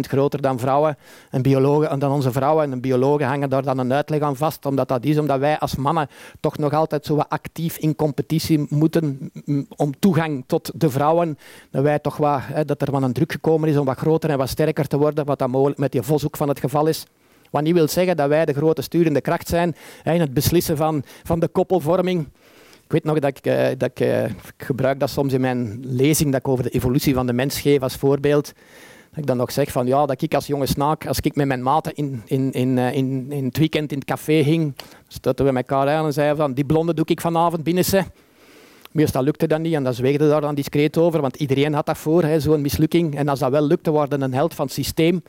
groter dan vrouwen en biologen, dan onze vrouwen. En biologen hangen daar dan een uitleg aan vast, omdat dat is omdat wij als mannen toch nog altijd zo actief in competitie moeten om toegang tot de vrouwen. Dat, wij toch wat, dat er wat een druk gekomen is om wat groter en wat sterker te worden, wat dan mogelijk met die vos ook van het geval is. Wat niet wil zeggen dat wij de grote sturende kracht zijn in het beslissen van, van de koppelvorming. Ik weet nog dat ik, uh, dat ik, uh, ik, gebruik dat soms in mijn lezing dat ik over de evolutie van de mens geef als voorbeeld. Dat ik dan nog zeg van ja, dat ik als jonge snaak, als ik met mijn maten in, in, in, uh, in, in het weekend in het café ging, stoten we elkaar aan en zeiden van die blonde doe ik vanavond binnen ze. Meestal lukte dat niet en dan zweegde daar dan discreet over, want iedereen had dat voor, zo'n mislukking. En als dat wel lukte, worden een held van het systeem.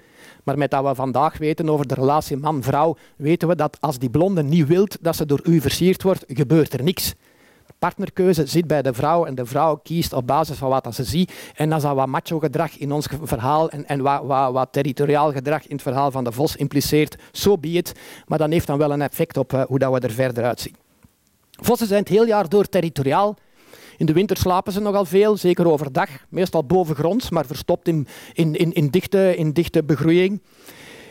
Maar met dat we vandaag weten over de relatie man-vrouw, weten we dat als die blonde niet wilt dat ze door u versierd wordt, gebeurt er niks partnerkeuze zit bij de vrouw en de vrouw kiest op basis van wat ze ziet. En dat wat macho gedrag in ons verhaal en, en wat, wat, wat, territoriaal gedrag in het verhaal van de vos impliceert, zo so be. Maar dat heeft dan wel een effect op uh, hoe dat we er verder uitzien. Vossen zijn het heel jaar door territoriaal. In de winter slapen ze nogal veel, zeker overdag. Meestal bovengronds, maar verstopt in, in, in, in, dichte, in dichte begroeiing.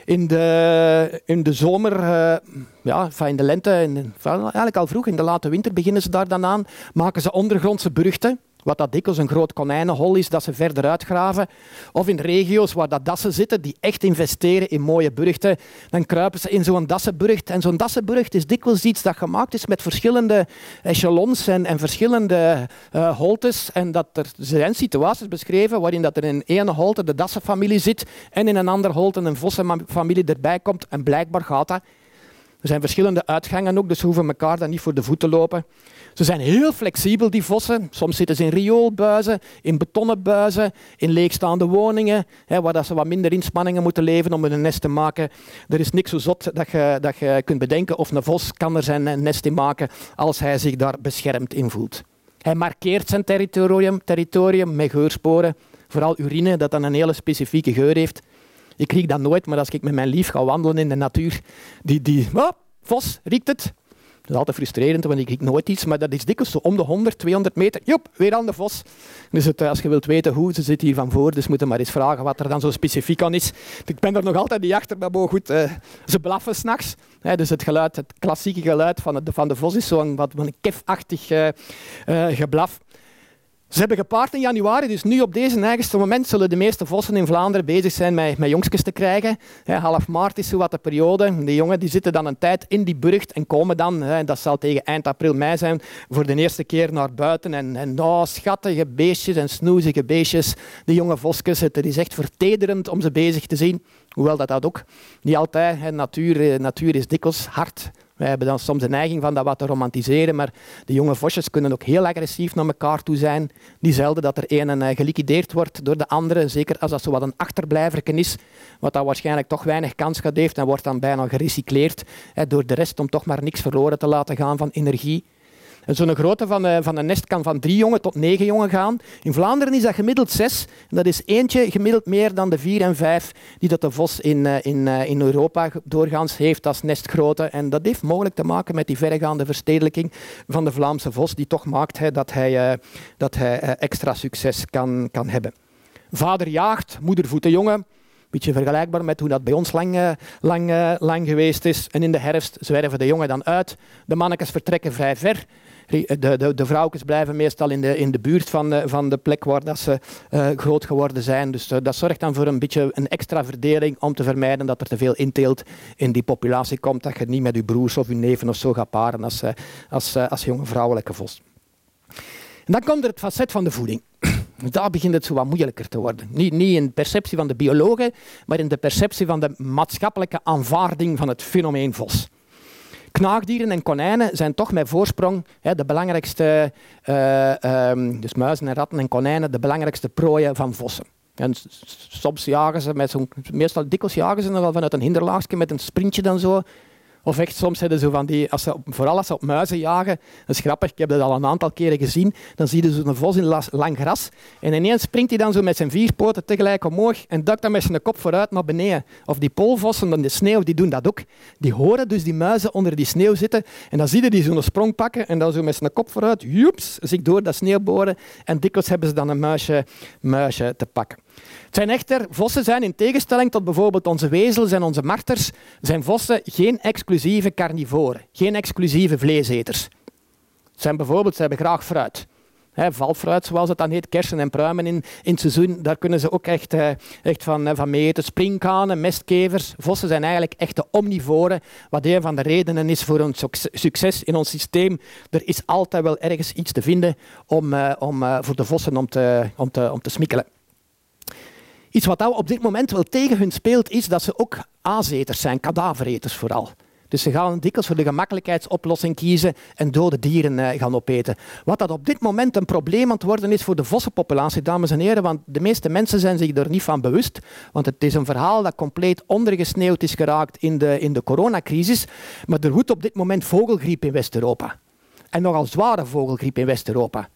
In de, in de zomer, uh, ja, in de lente, in, eigenlijk al vroeg, in de late winter beginnen ze daar dan aan. Maken ze ondergrondse burchten wat dat dikwijls een groot konijnenhol is dat ze verder uitgraven. Of in regio's waar dat dassen zitten, die echt investeren in mooie burchten, dan kruipen ze in zo'n dassenburcht. En zo'n dassenburcht is dikwijls iets dat gemaakt is met verschillende echelons en, en verschillende uh, holtes. En dat er zijn situaties beschreven waarin dat er in ene holte de dassenfamilie zit en in een ander holte een vossenfamilie erbij komt. En blijkbaar gaat dat. Er zijn verschillende uitgangen ook, dus ze hoeven elkaar dan niet voor de voeten lopen. Ze zijn heel flexibel, die vossen. Soms zitten ze in rioolbuizen, in betonnen buizen, in leegstaande woningen, hè, waar dat ze wat minder inspanningen moeten leven om een nest te maken. Er is niks zo zot dat je, dat je kunt bedenken of een vos kan er zijn nest in maken als hij zich daar beschermd in voelt. Hij markeert zijn territorium, territorium met geursporen, vooral urine, dat dan een hele specifieke geur heeft. Ik riek dat nooit, maar als ik met mijn lief ga wandelen in de natuur, die, die vos, riekt het? Dat is altijd frustrerend, want ik riek nooit iets, maar dat is dikwijls zo om de 100, 200 meter. Joep, weer aan de vos. Dus het, als je wilt weten hoe, ze zit hier van voor, dus moeten maar eens vragen wat er dan zo specifiek aan is. Ik ben er nog altijd niet achter, maar goed, uh, ze blaffen s'nachts. Dus het geluid, het klassieke geluid van, de, van de vos is zo'n wat een kefachtig uh, geblaf. Ze hebben gepaard in januari, dus nu op deze eigenste moment zullen de meeste vossen in Vlaanderen bezig zijn met, met te krijgen. half maart is zo wat de periode. De jongen die zitten dan een tijd in die burcht en komen dan, dat zal tegen eind april, mei zijn, voor de eerste keer naar buiten. En, en oh, schattige beestjes en snoezige beestjes, de jonge vosjes. Het is echt vertederend om ze bezig te zien. Hoewel dat, dat ook niet altijd, natuur, eh, natuur is dikwijls hard wij hebben dan soms de neiging van dat wat te romantiseren, maar de jonge vosjes kunnen ook heel agressief naar elkaar toe zijn. Die zelden dat er een uh, geliquideerd wordt door de andere, zeker als dat zo wat een achterblijverken is, wat dan waarschijnlijk toch weinig kans gaat heeft en wordt dan bijna gerecycleerd door de rest om toch maar niks verloren te laten gaan van energie. Zo'n grootte van, uh, van een nest kan van drie jongen tot negen jongen gaan. In Vlaanderen is dat gemiddeld zes. Dat is eentje gemiddeld meer dan de vier en vijf die dat de vos in, uh, in, uh, in Europa doorgaans heeft als nestgrootte. En dat heeft mogelijk te maken met die verregaande verstedelijking van de Vlaamse vos, die toch maakt dat hij, dat hij extra succes kan, kan hebben. Vader jaagt, moeder voedt de jongen. Beetje vergelijkbaar met hoe dat bij ons lang, lang, lang geweest is. En in de herfst zwerven de jongen dan uit. De mannetjes vertrekken vrij ver de, de, de vrouwtjes blijven meestal in de, in de buurt van, de, van de plek waar dat ze uh, groot geworden zijn. Dus dat zorgt dan voor een beetje een extra verdeling om te vermijden dat er te veel inteelt in die populatie komt. Dat je niet met je broers of je neven of zo gaat paren als, als, als jonge vrouwelijke vos. Dan komt er het facet van de voeding. [clears throat] Daar begint het zo wat moeilijker te worden. Niet, niet in de perceptie van de biologen, maar in de perceptie van de maatschappelijke aanvaarding van het fenomeen vos. Knaagdieren en konijnen zijn toch met voorsprong hè, de belangrijkste, uh, um, dus muizen en ratten en konijnen, de belangrijkste prooien van vossen. En soms jagen ze met zo'n, meestal dikwijls jagen ze nog wel vanuit een hinderlaagje met een sprintje dan zo of echt soms hebben zo van die, als ze, vooral als ze op muizen jagen, dat is grappig, ik heb dat al een aantal keren gezien, dan zie je zo'n vos in lang gras en ineens springt hij dan zo met zijn vier poten tegelijk omhoog en duikt dan met zijn kop vooruit naar beneden. Of die poolvossen in de sneeuw, die doen dat ook. Die horen dus die muizen onder die sneeuw zitten en dan zie je die zo'n sprong pakken en dan zo met zijn kop vooruit, joeps, zich door dat sneeuw boren en dikwijls hebben ze dan een muisje, muisje te pakken. Zijn echter, vossen zijn in tegenstelling tot bijvoorbeeld onze wezels en onze marters, zijn vossen geen exclusieve carnivoren, geen exclusieve vleeseters. Zijn bijvoorbeeld, ze hebben graag fruit. He, valfruit, zoals het dan heet, kersen en pruimen in, in het seizoen, daar kunnen ze ook echt, eh, echt van, eh, van mee eten. Springkanen, mestkevers, vossen zijn eigenlijk echte omnivoren, wat een van de redenen is voor ons succes in ons systeem. Er is altijd wel ergens iets te vinden om, uh, om, voor de vossen om te, om te, om te smikkelen. Iets wat op dit moment wel tegen hun speelt, is dat ze ook aaseters zijn, kadavereters vooral. Dus ze gaan dikwijls voor de gemakkelijkheidsoplossing kiezen en dode dieren eh, gaan opeten. Wat dat op dit moment een probleem aan het worden is voor de vossenpopulatie, dames en heren, want de meeste mensen zijn zich er niet van bewust. Want het is een verhaal dat compleet ondergesneeuwd is geraakt in de, in de coronacrisis. Maar er woedt op dit moment vogelgriep in West-Europa. En nogal zware vogelgriep in West-Europa.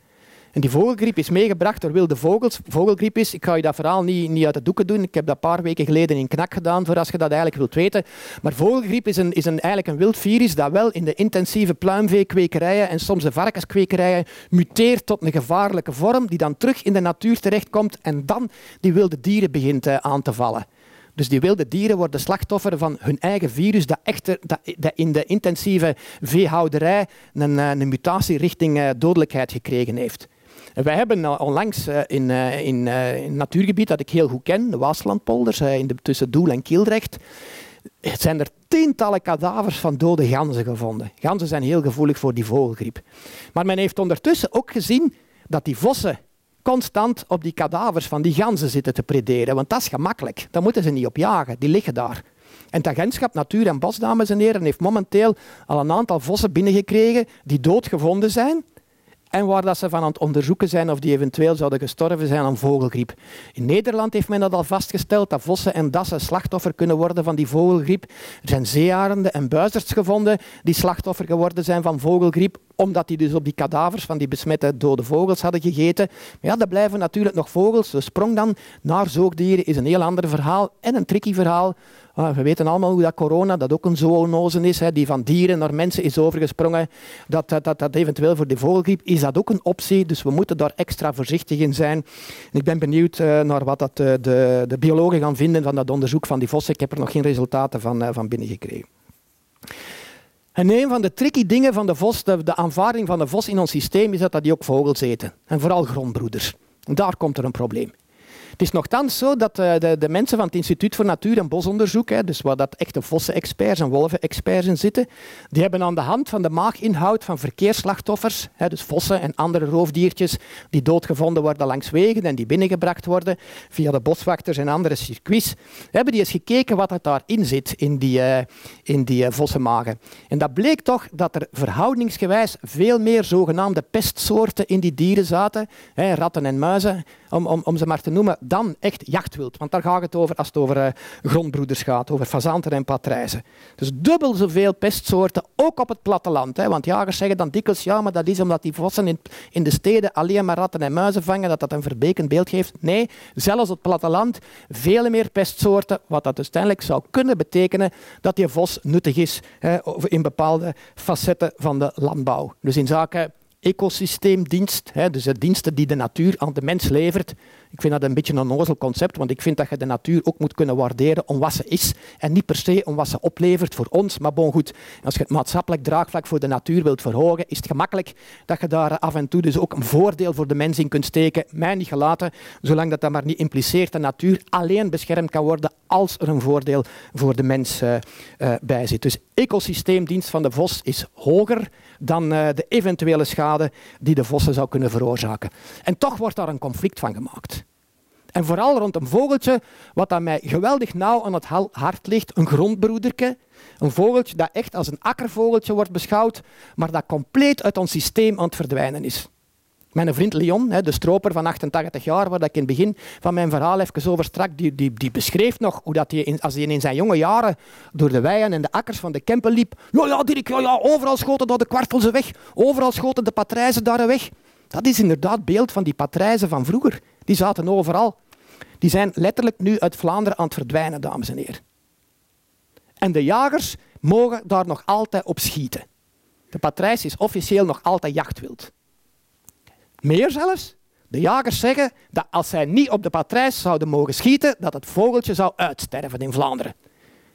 En die vogelgriep is meegebracht door wilde vogels. Vogelgriep is, ik ga je dat verhaal niet, niet uit de doeken doen. Ik heb dat een paar weken geleden in Knak gedaan, voor als je dat eigenlijk wilt weten. Maar vogelgriep is, een, is een, eigenlijk een wild virus dat wel in de intensieve pluimveekwekerijen en soms de varkenskwekerijen muteert tot een gevaarlijke vorm, die dan terug in de natuur terechtkomt en dan die wilde dieren begint uh, aan te vallen. Dus die wilde dieren worden slachtoffer van hun eigen virus, dat, echter, dat, in de intensieve veehouderij een, eh, een mutatie richting uh, dodelijkheid gekregen heeft. Wij hebben onlangs eh, in, eh, in, eh, een natuurgebied dat ik heel goed ken, de Waaslandpolders, in tussen Doel en Kielrecht, zijn er tientallen kadavers van dode ganzen gevonden. Ganzen zijn heel gevoelig voor die vogelgriep. Maar men heeft ondertussen ook gezien dat die vossen constant op die kadavers van die ganzen zitten te prederen. Want dat is gemakkelijk. Daar moeten ze niet op jagen. Die liggen daar. En het agentschap Natuur en Bos, dames en heren, heeft momenteel al een aantal vossen binnengekregen die doodgevonden zijn en waar dat ze van aan het onderzoeken zijn of die eventueel zouden gestorven zijn aan vogelgriep. In Nederland heeft men dat al vastgesteld, dat vossen en dassen slachtoffer kunnen worden van die vogelgriep. Er zijn zeearenden en buizerds gevonden die slachtoffer geworden zijn van vogelgriep, omdat die dus op die kadavers van die besmette dode vogels hadden gegeten. Ja, dat blijven natuurlijk nog vogels. De sprong dan naar zoogdieren is een heel ander verhaal en een tricky verhaal. Ah, we weten allemaal hoe dat corona, dat ook een zoonose is, hè, die van dieren naar mensen is overgesprongen. Dat, dat, dat, dat eventueel voor de vogelgriep is dat ook een optie. Dus we moeten daar extra voorzichtig in zijn. ik ben benieuwd uh, naar wat dat, uh, de, de biologen gaan vinden van dat onderzoek van die vossen. Ik heb er nog geen resultaten van, uh, van binnengekregen. En een van de tricky dingen van de vos, de, de aanvaarding van de vos in ons systeem, is dat, dat die ook vogels eten. En vooral grondbroeders. En daar komt er een probleem. Het is nogthans zo dat uh, de, de, mensen van het Instituut voor Natuur- en Bosonderzoek, hè, dus waar dat echte vossen-experts en wolven-experts in zitten, die hebben aan de hand van de maaginhoud van verkeersslachtoffers, hè, dus vossen en andere roofdiertjes die doodgevonden worden langs wegen en die binnengebracht worden via de boswachters en andere circuits, hebben die eens gekeken wat er daarin zit in die, uh, in die uh, vossenmagen. En dat bleek toch dat er verhoudingsgewijs veel meer zogenaamde pestsoorten in die dieren zaten, hè, ratten en muizen, om, om, om ze maar te noemen, dan echt jachtwild. Want daar gaat het over als het over uh, grondbroeders gaat, over fazanten en patrijzen. Dus dubbel zoveel pestsoorten, ook op het platteland. Hè. Want jagers zeggen dan dikwijls, ja, maar dat is omdat die vossen in, in de steden alleen maar ratten en muizen vangen, dat dat een verbekend beeld geeft. Nee, zelfs op het platteland veel meer pestsoorten, wat dat uiteindelijk zou kunnen betekenen dat die vos nuttig is hè, in bepaalde facetten van de landbouw. Dus in zaken ecosysteemdienst, hè, dus de diensten die de natuur aan de mens levert, Ik vind dat een beetje een onnozel concept, want ik vind dat je de natuur ook moet kunnen waarderen om wat ze is en niet per se om wat ze oplevert voor ons. Maar bon, goed, als je het maatschappelijk draagvlak voor de natuur wilt verhogen, is het gemakkelijk dat je daar af en toe dus ook een voordeel voor de mens in kunt steken. Mij niet gelaten, zolang dat, dat maar niet impliceert dat natuur alleen beschermd kan worden als er een voordeel voor de mens uh, uh, bij zit. Dus ecosysteemdienst van de vos is hoger dan uh, de eventuele schade die de vossen zou kunnen veroorzaken. En toch wordt daar een conflict van gemaakt. En vooral rond een vogeltje wat aan mij geweldig nauw aan het hart ligt, een grondbroederke. Een vogeltje dat echt als een akkervogeltje wordt beschouwd, maar dat compleet uit ons systeem aan het verdwijnen is. Mijn vriend Leon, de stroper van 88 jaar, waar ik in het begin van mijn verhaal even over strak, die, die, die beschreef nog hoe dat hij, als hij in zijn jonge jaren door de weien en de akkers van de Kempen liep. Ja, ja, Dirk, ja, ja, overal schoten door de kwartelse weg, overal schoten de patrijzen daar weg. Dat is inderdaad beeld van die patrijzen van vroeger. Die zaten overal. Die zijn letterlijk nu uit Vlaanderen aan het verdwijnen, dames en heren. En de jagers mogen daar nog altijd op schieten. De patrijs is officieel nog altijd jachtwild. Meer zelfs, de jagers zeggen dat als zij niet op de patrijs zouden mogen schieten, dat het vogeltje zou uitsterven in Vlaanderen.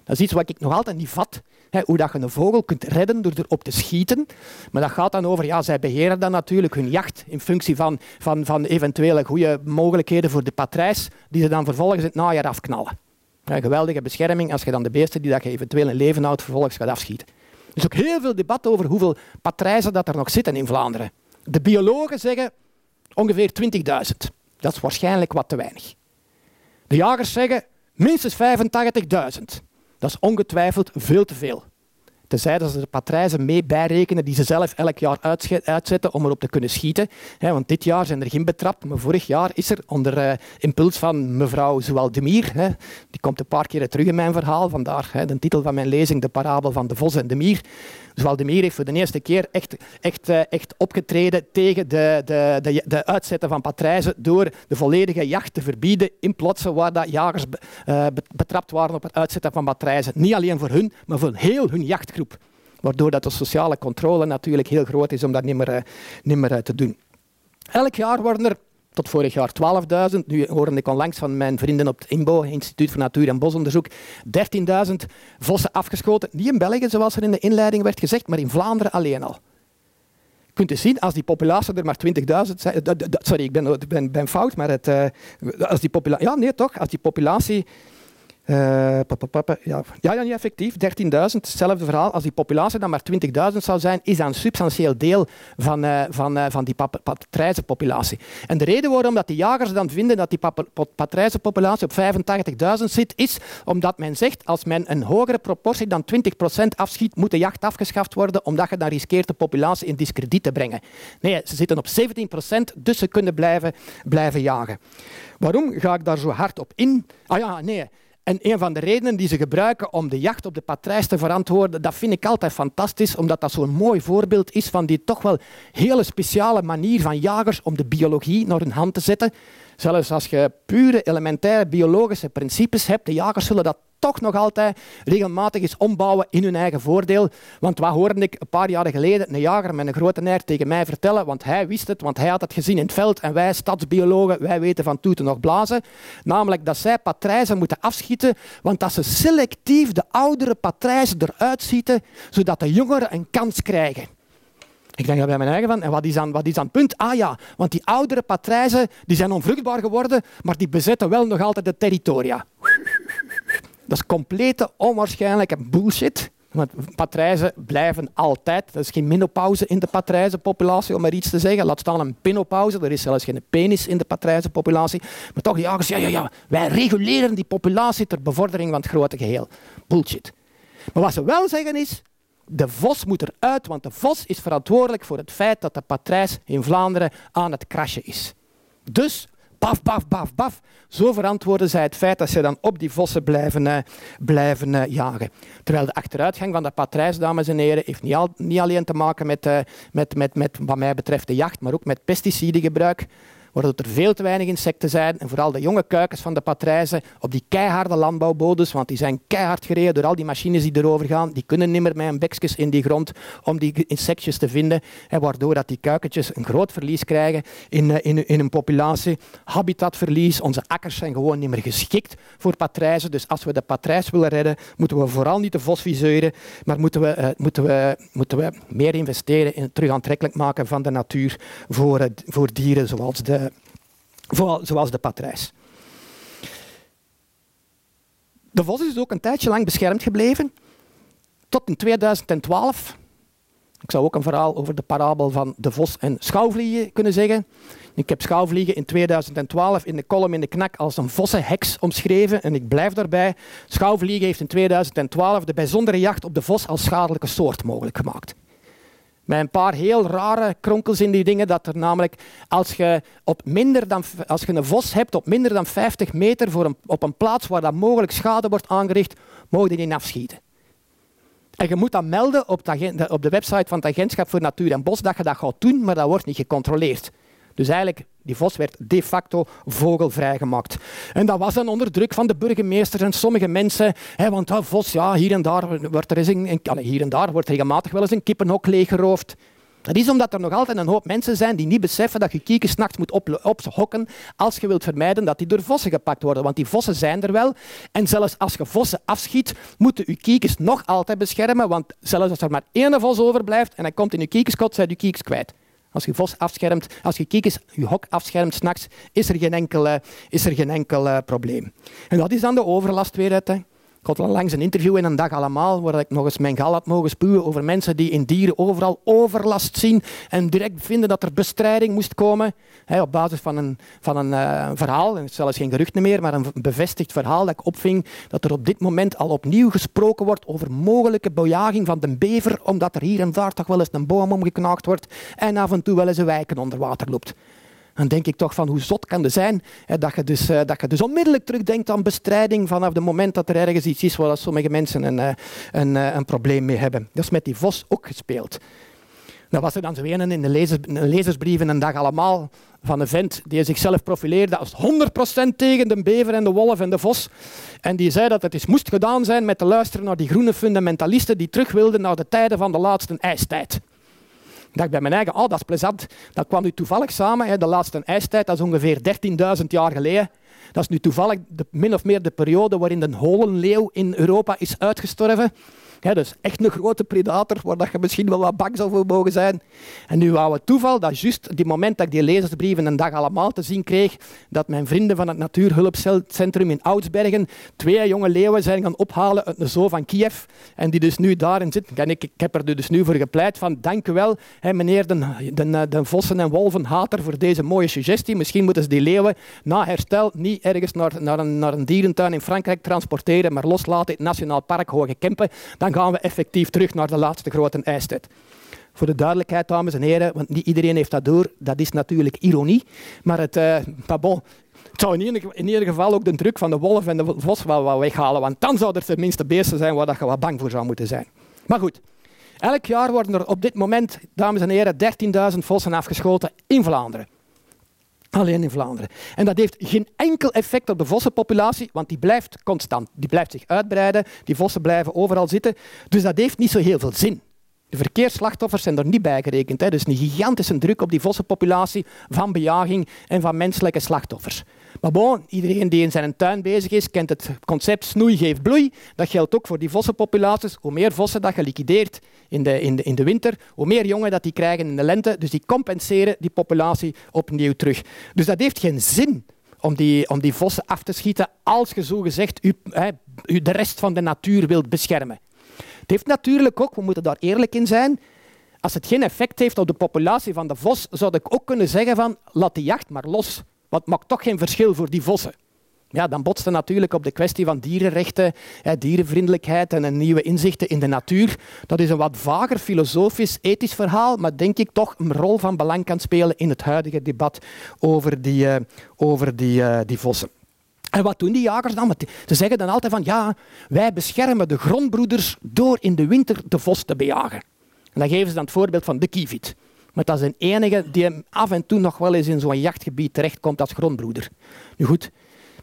Dat is iets wat ik nog altijd niet vat. Hè, hoe dat je een vogel kunt redden door erop te schieten. Maar dat gaat dan over, ja, zij beheren dan natuurlijk hun jacht in functie van, van, van eventuele goede mogelijkheden voor de patrijs, die ze dan vervolgens het najaar afknallen. Geweldige bescherming als je dan de beesten die dat je eventueel in leven houdt vervolgens gaat afschieten. Er is ook heel veel debat over hoeveel patrijzen dat er nog zitten in Vlaanderen. De biologen zeggen ongeveer 20.000. Dat is waarschijnlijk wat te weinig. De jagers zeggen minstens 85.000. Dat is ongetwijfeld veel te veel. Tenzij dat ze de patrijzen mee bijrekenen die ze zelf elk jaar uitzetten om erop te kunnen schieten. want dit jaar zijn er geen betrapt, maar vorig jaar is er onder uh, impuls van mevrouw Zoualdemir, die komt een paar keer terug in mijn verhaal, vandaar de titel van mijn lezing, de parabel van de vos en de mier. Waldemir heeft voor de eerste keer echt, echt, eh, echt opgetreden tegen de, de, de, de uitzetten van patrijzen door de volledige jacht te verbieden in plotsen waar dat jagers uh, betrapt waren op het uitzetten van patrijzen. Niet alleen voor hun, maar voor heel hun jachtgroep. Waardoor dat de sociale controle natuurlijk heel groot is om dat niet meer, uh, niet meer te doen. Elk jaar worden er tot vorig jaar 12.000. Nu hoorde ik onlangs van mijn vrienden op het INBO, Instituut voor Natuur- en Bosonderzoek, 13.000 vossen afgeschoten. Niet in België, zoals er in de inleiding werd gezegd, maar in Vlaanderen alleen al. Je kunt dus zien, als die populatie er maar 20.000 zijn... Sorry, ik ben, ben, ben fout, maar het, uh, als die populatie... Ja, nee, toch. Als die populatie uh, ja. ja, ja, niet effectief. 13.000, hetzelfde verhaal. Als die populatie dan maar 20.000 zou zijn, is dat een substantieel deel van, uh, van, uh, van die patrijzenpopulatie. En de reden waarom dat die jagers dan vinden dat die patrijzenpopulatie op 85.000 zit, is omdat men zegt, als men een hogere proportie dan 20% afschiet, moet de jacht afgeschaft worden, omdat je dan riskeert de populatie in discrediet te brengen. Nee, ze zitten op 17%, dus ze kunnen blijven, blijven jagen. Waarom ga ik daar zo hard op in? Ah ja, nee. En een van de redenen die ze gebruiken om de jacht op de patrijs te verantwoorden, dat vind ik altijd fantastisch, omdat dat zo'n mooi voorbeeld is van die toch wel hele speciale manier van jagers om de biologie naar hun hand te zetten. Zelfs als je pure elementaire biologische principes hebt, de jagers zullen dat toch nog altijd regelmatig eens ombouwen in hun eigen voordeel. Want wat hoorde ik een paar jaren geleden een jager met een grote neer tegen mij vertellen, want hij wist het, want hij had het gezien in het veld en wij stadsbiologen, wij weten van toeten nog blazen, namelijk dat zij patrijzen moeten afschieten, want dat ze selectief de oudere patrijzen eruit schieten, zodat de jongeren een kans krijgen. Ik denk dat bij mijn eigen van, en wat is, dan, wat is punt? Ah ja, want die oudere patrijzen die zijn onvruchtbaar geworden, maar die bezetten wel nog altijd de territoria. Dat is complete onwaarschijnlijke bullshit. Want patrijzen blijven altijd. Er is geen menopauze in de patrijzenpopulatie, om maar iets te zeggen. Laat staan een penopauze. Er is zelfs geen penis in de patrijzenpopulatie. Maar toch, ja, ja, ja, ja, wij reguleren die populatie ter bevordering van het grote geheel. Bullshit. Maar wat ze wel zeggen is, de vos moet eruit, want de vos is verantwoordelijk voor het feit dat de patrijs in Vlaanderen aan het crashen is. Dus baf, baf, baf, baf. Zo verantwoorden zij het feit dat ze dan op die vossen blijven, uh, blijven uh, jagen. Terwijl de achteruitgang van de patrijs, dames en heren, heeft niet, al, niet alleen te maken met, uh, met, met, met, wat mij betreft, de jacht, maar ook met pesticidengebruik. Waardoor er veel te weinig insecten zijn. En vooral de jonge kuikens van de patrijzen op die keiharde landbouwbodems, want die zijn keihard gereden door al die machines die erover gaan. Die kunnen niet meer met een bekjes in die grond om die insectjes te vinden. En waardoor dat die kuikentjes een groot verlies krijgen in, eh, in, in een populatie. Habitatverlies. Onze akkers zijn gewoon niet meer geschikt voor patrijzen. Dus als we de patrijs willen redden, moeten we vooral niet de vos viseuren, maar moeten we, uh, moeten we, moeten we meer investeren in het terug aantrekkelijk maken van de natuur voor, voor dieren zoals de, zoals de patrijs. De vos is ook een tijdje lang beschermd gebleven, tot in 2012. Ik zou ook een verhaal over de parabel van de vos en schouwvliegen kunnen zeggen. Ik heb schouwvliegen in 2012 in de column in de knak als een vossenheks omschreven en ik blijf daarbij. Schouwvliegen heeft in 2012 de bijzondere jacht op de vos als schadelijke soort mogelijk gemaakt. Met een paar heel rare kronkels in die dingen. Dat er namelijk, als je, op minder dan, als je een vos hebt op minder dan 50 meter voor een, op een plaats waar dat mogelijk schade wordt aangericht, mogen die niet afschieten. En je moet dat melden op, de, op de website van het Agentschap voor Natuur en Bos dat je dat gaat doen, maar dat wordt niet gecontroleerd. Dus eigenlijk, die vos werd de facto vogelvrij gemaakt. En dat was dan onder druk van de burgemeester en sommige mensen. Hè, want dat vos, ja, hier en daar wordt er eens een, hier en daar wordt regelmatig wel eens een kippenhok leeggeroofd. Dat is omdat er nog altijd een hoop mensen zijn die niet beseffen dat je kiekens nachts moet ophokken als je wilt vermijden dat die door vossen gepakt worden. Want die vossen zijn er wel. En zelfs als je vossen afschiet, moeten je kiekens nog altijd beschermen. Want zelfs als er maar één vos overblijft en hij komt in je kiekenskot, zijn je kiekens kwijt. Als je vos afschermt, als je kiekens je hok afschermt s'nachts, is er geen enkel, is er geen enkel uh, probleem. En dat is dan de overlast weer uit. Ik had langs een interview in een dag allemaal, waar ik nog eens mijn gal had mogen spuwen over mensen die in dieren overal overlast zien en direct vinden dat er bestrijding moest komen. op basis van een, van een uh, verhaal, en zelfs geen geruchten meer, maar een bevestigd verhaal dat ik opving, dat er op dit moment al opnieuw gesproken wordt over mogelijke bejaging van de bever, omdat er hier en daar toch wel eens een boom omgeknaakt wordt en af en toe wel eens een wijken onder water loopt dan denk ik toch van hoe zot kan het zijn hè, dat, je dus, uh, dat je dus onmiddellijk terugdenkt aan bestrijding vanaf het moment dat er ergens iets is waar sommige mensen een, uh, een, uh, een probleem mee hebben. Dat is met die vos ook gespeeld. Dan was er dan zo een in de lezers, lezersbrieven een dag allemaal van een vent die zichzelf profileerde als 100% tegen de bever en de wolf en de vos. En die zei dat het eens moest gedaan zijn met te luisteren naar die groene fundamentalisten die terug wilden naar de tijden van de laatste ijstijd dacht bij mijn eigen, oh, dat is plezant. Dat kwam nu toevallig samen. Hè. De laatste ijstijd, dat is ongeveer 13.000 jaar geleden. Dat is nu toevallig de, min of meer de periode waarin de holenleeuw in Europa is uitgestorven. Ja, dus echt een grote predator, waar dat je misschien wel wat bang zou voor mogen zijn. En nu wou het toeval dat juist die moment dat ik die lezersbrieven een dag allemaal te zien kreeg, dat mijn vrienden van het Natuurhulpcentrum in Oudsbergen twee jonge leeuwen zijn gaan ophalen uit de zoo van Kiev. En die dus nu daarin zitten. En ik, ik heb er dus nu voor gepleit van, dank u wel, hè, meneer de, vossen- en wolvenhater, voor deze mooie suggestie. Misschien moeten ze die leeuwen na herstel niet ergens naar, naar, een, naar een dierentuin in Frankrijk transporteren, maar loslaten in het Nationaal Park Hoge Kempen gaan we effectief terug naar de laatste grote ijstijd. Voor de duidelijkheid, dames en heren, want niet iedereen heeft dat door, dat is natuurlijk ironie. Maar het, uh, bon, het zou in ieder, geval ook de druk van de wolf en de vos wel weghalen, want dan zou er tenminste beesten zijn waar je wat bang voor zou moeten zijn. Maar goed, elk jaar worden er op dit moment, dames en heren, 13.000 vossen afgeschoten in Vlaanderen. Alleen in Vlaanderen. En dat heeft geen enkel effect op de vossenpopulatie, want die blijft constant. Die blijft zich uitbreiden, die vossen blijven overal zitten. Dus dat heeft niet zo heel veel zin. De verkeersslachtoffers zijn er niet bij gerekend. Hè. Dus een gigantische druk op die vossenpopulatie van bejaging en van menselijke slachtoffers. Maar bon, iedereen die in zijn tuin bezig is, kent het concept snoei geeft bloei. Dat geldt ook voor die vossenpopulaties. Hoe meer vossen dat je liquideert in de, in, de, in de winter, hoe meer jongen dat die krijgen in de lente. Dus die compenseren die populatie opnieuw terug. Dus dat heeft geen zin om die, om die vossen af te schieten als je zo gezegd u, u de rest van de natuur wilt beschermen. Het heeft natuurlijk ook, we moeten daar eerlijk in zijn, als het geen effect heeft op de populatie van de vos, zou ik ook kunnen zeggen van laat die jacht maar los. Het maakt toch geen verschil voor die vossen. Ja, dan botst het natuurlijk op de kwestie van dierenrechten, dierenvriendelijkheid en een nieuwe inzichten in de natuur. Dat is een wat vager filosofisch, ethisch verhaal, maar denk ik toch een rol van belang kan spelen in het huidige debat over die, uh, over die, uh, die vossen. En wat doen die jagers dan? Ze zeggen dan altijd van ja, wij beschermen de grondbroeders door in de winter de vos te bejagen. En dan geven ze dan het voorbeeld van de kievit. Maar dat is een enige die af en toe nog wel eens in zo'n jachtgebied terechtkomt als grondbroeder. Nu goed,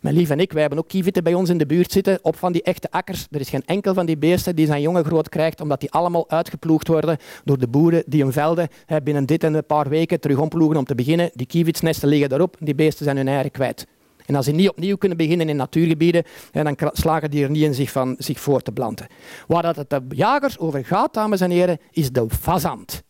mijn lief en ik, wij hebben ook kieviten bij ons in de buurt zitten, op van die echte akkers. Er is geen enkel van die beesten die zijn jongen groot krijgt, omdat die allemaal uitgeploegd worden door de boeren die hun velden binnen dit en een paar weken terug omploegen om te beginnen. Die kievitsnesten liggen daarop, die beesten zijn hun eieren kwijt. En als ze niet opnieuw kunnen beginnen in natuurgebieden, dan slagen die er niet in zich, van, zich voor te planten. Waar dat het de jagers over gaat, dames en heren, is de fazant.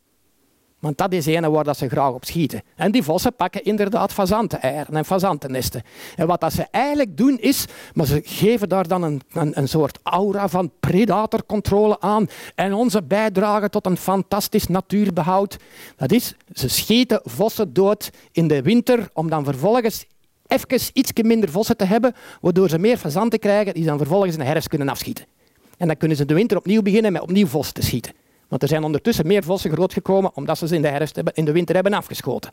Want dat is ene waar dat ze graag op schieten. En die vossen pakken inderdaad fazanteneieren en fazantennesten. En wat dat ze eigenlijk doen is, maar ze geven daar dan een, een, een soort aura van predatorcontrole aan. En onze bijdrage tot een fantastisch natuurbehoud, dat is, ze schieten vossen dood in de winter om dan vervolgens even iets minder vossen te hebben, waardoor ze meer fazanten krijgen die dan vervolgens in de herfst kunnen afschieten. En dan kunnen ze de winter opnieuw beginnen met opnieuw vossen te schieten. Want er zijn ondertussen meer vossen grootgekomen omdat ze ze in de, herfst hebben, in de winter hebben afgeschoten.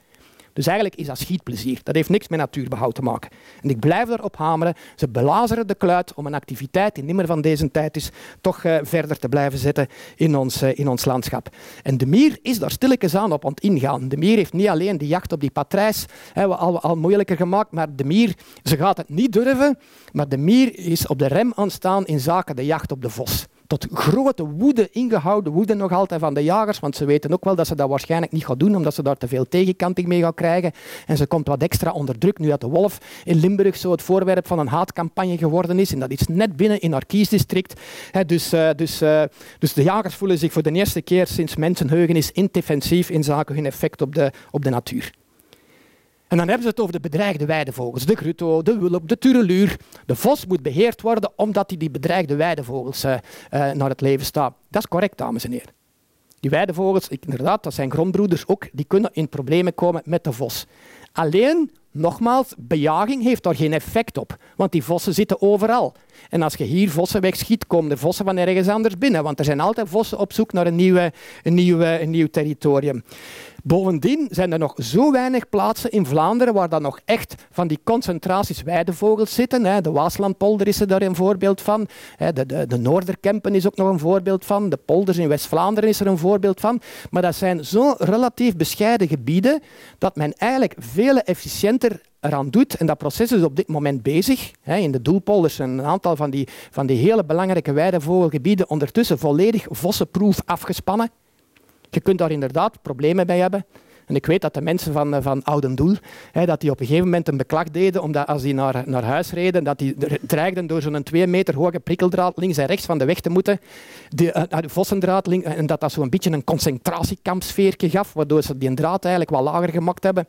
Dus eigenlijk is dat schietplezier. Dat heeft niks met natuurbehoud te maken. En ik blijf erop hameren. Ze belazeren de kluit om een activiteit die niet meer van deze tijd is, toch uh, verder te blijven zetten in ons, uh, in ons landschap. En de mier is daar stilletjes aan op aan het ingaan. De mier heeft niet alleen die jacht op die patrijs hè, al, al moeilijker gemaakt, maar de mier, ze gaat het niet durven, maar de mier is op de rem aan staan in zaken de jacht op de vos tot grote woede, ingehouden woede nog altijd van de jagers, want ze weten ook wel dat ze dat waarschijnlijk niet gaan doen, omdat ze daar te veel tegenkanting mee gaan krijgen. En ze komt wat extra onder druk, nu dat de wolf in Limburg zo het voorwerp van een haatcampagne geworden is. En dat is net binnen in haar kiesdistrict. dus, uh, dus, uh, dus de jagers voelen zich voor de eerste keer sinds mensenheugenis indefensief in zaken hun effect op de, op de natuur. En dan hebben ze het over de bedreigde weidevogels. De grutto, de wulp, de tureluur. De vos moet beheerd worden omdat hij die bedreigde weidevogels uh, naar het leven staat. Dat is correct, dames en heren. Die weidevogels, inderdaad, dat zijn grondbroeders ook, die kunnen in problemen komen met de vos. Alleen, nogmaals, bejaging heeft daar geen effect op, want die vossen zitten overal. En als je hier vossen wegschiet, komen de vossen van ergens anders binnen, want er zijn altijd vossen op zoek naar een, nieuwe, een, nieuwe, een nieuw territorium. Bovendien zijn er nog zo weinig plaatsen in Vlaanderen waar dan nog echt van die concentraties weidevogels zitten. De Waaslandpolder is er daar een voorbeeld van. De, de, de Noorderkempen is ook nog een voorbeeld van. De polders in West-Vlaanderen is er een voorbeeld van. Maar dat zijn zo relatief bescheiden gebieden dat men eigenlijk veel eraan doet. En dat proces is op dit moment bezig. In de doelpolders zijn een aantal van die, van die hele belangrijke weidevogelgebieden ondertussen volledig vossenproef afgespannen. Je kunt daar inderdaad problemen bij hebben. En ik weet dat de mensen van, eh, van Oudendoel, hè, dat die op een gegeven moment een beklag deden, omdat als die naar, naar huis reden, dat die dreigden door zo'n twee meter hoge prikkeldraad links en rechts van de weg te moeten, de, uh, de vossendraad, en dat dat zo'n beetje een concentratiekampsfeertje gaf, waardoor ze die draad eigenlijk wat lager gemaakt hebben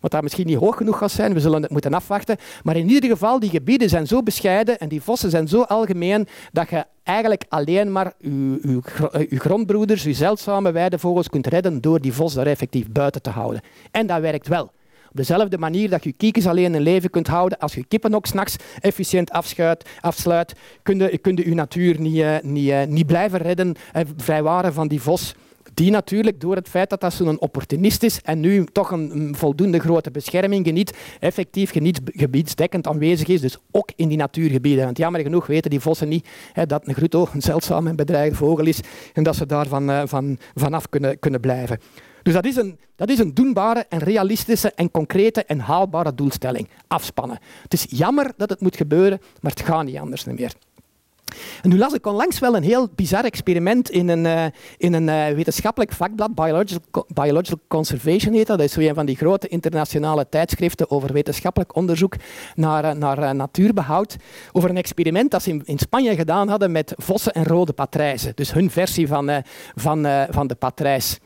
wat dat misschien niet hoog genoeg gaat zijn. We zullen het moeten afwachten. Maar in ieder geval, die gebieden zijn zo bescheiden en die vossen zijn zo algemeen dat je eigenlijk alleen maar je, uw grondbroeders, uw zeldzame weidevogels kunt redden door die vos daar effectief buiten te houden. En dat werkt wel. Op dezelfde manier dat je kiekens alleen in leven kunt houden, als je kippen ook s'nachts efficiënt afschuit, afsluit, kun je, kun je, je natuur niet, uh, niet, uh, niet blijven redden en vrijwaren van die vos die natuurlijk door het feit dat dat zo'n opportunist is en nu toch een, voldoende grote bescherming geniet, effectief geniet, gebiedsdekkend aanwezig is, dus ook in die natuurgebieden. Want jammer genoeg weten die vossen niet hè, dat een grutto een zeldzaam en bedreigde vogel is en dat ze daarvan uh, van, vanaf kunnen, kunnen blijven. Dus dat is, een, dat is een doenbare en realistische en concrete en haalbare doelstelling. Afspannen. Het is jammer dat het moet gebeuren, maar het gaat niet anders meer. En nu las ik onlangs wel een heel bizar experiment in een, uh, in een uh, wetenschappelijk vakblad, Biological, Conservation heet dat. Dat is zo een van die grote internationale tijdschriften over wetenschappelijk onderzoek naar, uh, naar natuurbehoud. Over een experiment dat ze in, in, Spanje gedaan hadden met vossen en rode patrijzen. Dus hun versie van, van, van de patrijs.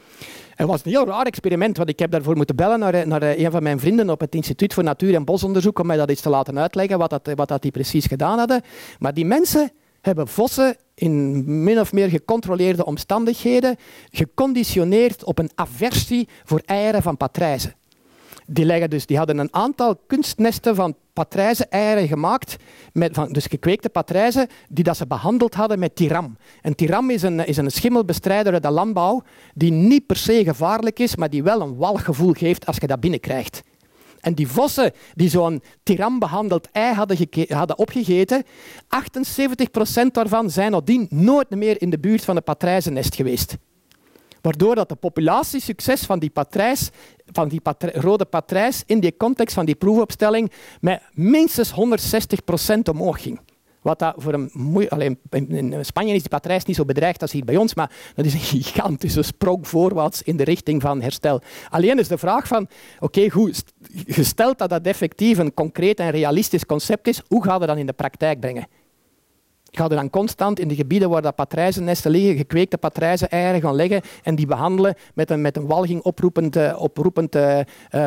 Het was een heel raar experiment, want ik heb daarvoor moeten bellen naar, naar een van mijn vrienden op het Instituut voor Natuur- en Bosonderzoek om mij dat eens te laten uitleggen, wat, dat, wat dat die precies gedaan hadden. Maar die mensen hebben vossen in min of meer gecontroleerde omstandigheden geconditioneerd op een aversie voor eieren van patrijzen. Die, leggen dus, die hadden een aantal kunstnesten van patrijzen-eieren gemaakt, met, van, dus gekweekte patrijzen, die dat ze behandeld hadden met tiram. En tiram is een, is een schimmelbestrijder uit de landbouw, die niet per se gevaarlijk is, maar die wel een walgevoel geeft als je dat binnenkrijgt. En die vossen die zo'n tiram behandeld ei hadden, hadden opgegeten, 78% daarvan zijn nadien nooit meer in de buurt van het patrijzennest geweest. Waardoor dat de populatiesucces van die patrijs, van die rode patrijs in die context van die proefopstelling met minstens 160% omhoog ging. Wat dat voor een Alleen, in Spanje is die patrijs niet zo bedreigd als hier bij ons, maar dat is een [laughs] gigantische sprong voorwaarts in de richting van herstel. Alleen is de vraag van, oké, gesteld dat dat effectief een concreet en realistisch concept is, hoe gaan we dat in de praktijk brengen? Ga er dan constant in de gebieden waar dat patrijzennesten liggen, gekweekte patrijzeneieren gaan leggen en die behandelen met een, met een walging oproepend, uh, oproepend uh,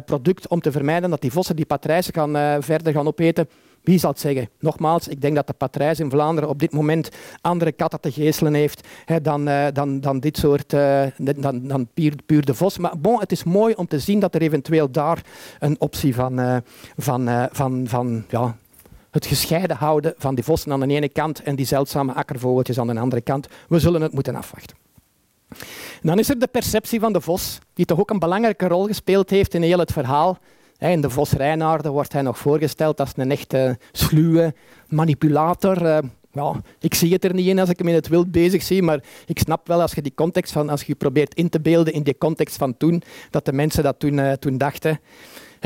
product om te vermijden dat die vossen die patrijzen gaan, verder gaan opeten. Wie zal het zeggen? Nogmaals, ik denk dat de patrijs in Vlaanderen op dit moment andere katten te geestelen heeft hè, dan, uh, dan, dan dit soort, uh, dan, dan puur, de vos. Maar bon, het is mooi om te zien dat er eventueel daar een optie van, uh, van, van, van ja, het gescheiden houden van die vossen aan de ene kant en die zeldzame akkervogeltjes aan de andere kant. We zullen het moeten afwachten. dan is er de perceptie van de vos, die toch ook een belangrijke rol gespeeld heeft in heel het verhaal. In de Vos Reinaarden wordt hij nog voorgesteld als een echte sluwe manipulator. Eh, ja, ik zie het er niet in als ik hem in het wild bezig zie, maar ik snap wel als je die context van, als je probeert in te beelden in die context van toen, dat de mensen dat toen, uh, toen dachten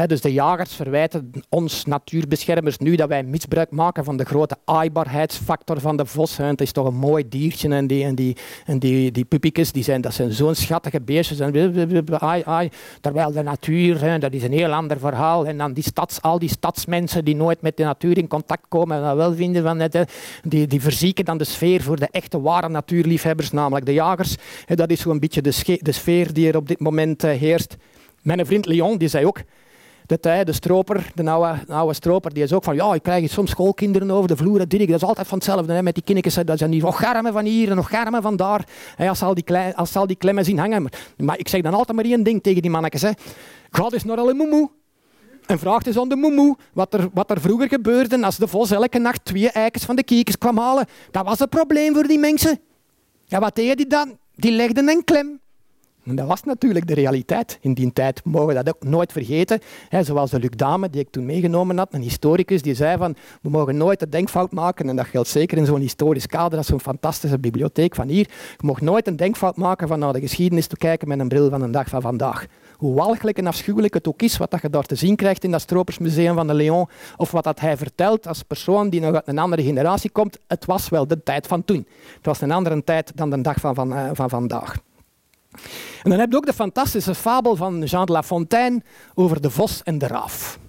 dus de jagers verwijten ons natuurbeschermers nu dat wij misbruik maken van de grote aaibaarheidsfactor van de vos. Het is toch een mooi diertje en die, en die, en die, die die zijn, dat zijn zo'n schattige beestjes. En ai, ai. Terwijl de natuur, dat is een heel ander verhaal. En dan die stads, al die stadsmensen die nooit met de natuur in contact komen en dat wel vinden van het, die, die verzieken dan de sfeer voor de echte ware natuurliefhebbers, namelijk de jagers. Dat is zo'n beetje de, de sfeer die er op dit moment eh, heerst. Mijn vriend Leon die zei ook, de tijd, de stroper, de oude, oude stroper, die is ook van, ja, ik krijg soms schoolkinderen over de vloer, dat, dat is altijd van hetzelfde, hè, met die kinnikjes, dat zijn die nog garmen van hier en nog garmen van daar, hè, als, ze al die als al die klemmen zien hangen. Maar, ik zeg dan altijd maar één ding tegen die mannetjes, hè. ga eens naar alle moemoe. En vraagt eens aan de moemoe wat er, wat er vroeger gebeurde als de vos elke nacht twee eikens van de kiekers kwam halen. Dat was een probleem voor die mensen. Ja, wat deden die dan? Die legden een klem. En dat was natuurlijk de realiteit in die tijd. We mogen dat ook nooit vergeten. zoals de Luc Dame, die ik toen meegenomen had, een historicus, die zei van we mogen nooit de denkfout maken, en dat geldt zeker in zo'n historisch kader als zo'n fantastische bibliotheek van hier. Je mag nooit een denkfout maken van naar de geschiedenis te kijken met een bril van een dag van vandaag. Hoe walgelijk en afschuwelijk het ook is wat dat je daar te zien krijgt in dat Stropersmuseum van de Leon, of wat dat hij vertelt als persoon die nog uit een andere generatie komt, het was wel de tijd van toen. Het was een andere tijd dan de dag van, van, uh, van vandaag. En dan heb je ook de fantastische fabel van Jean de La Fontaine over de vos en de raaf.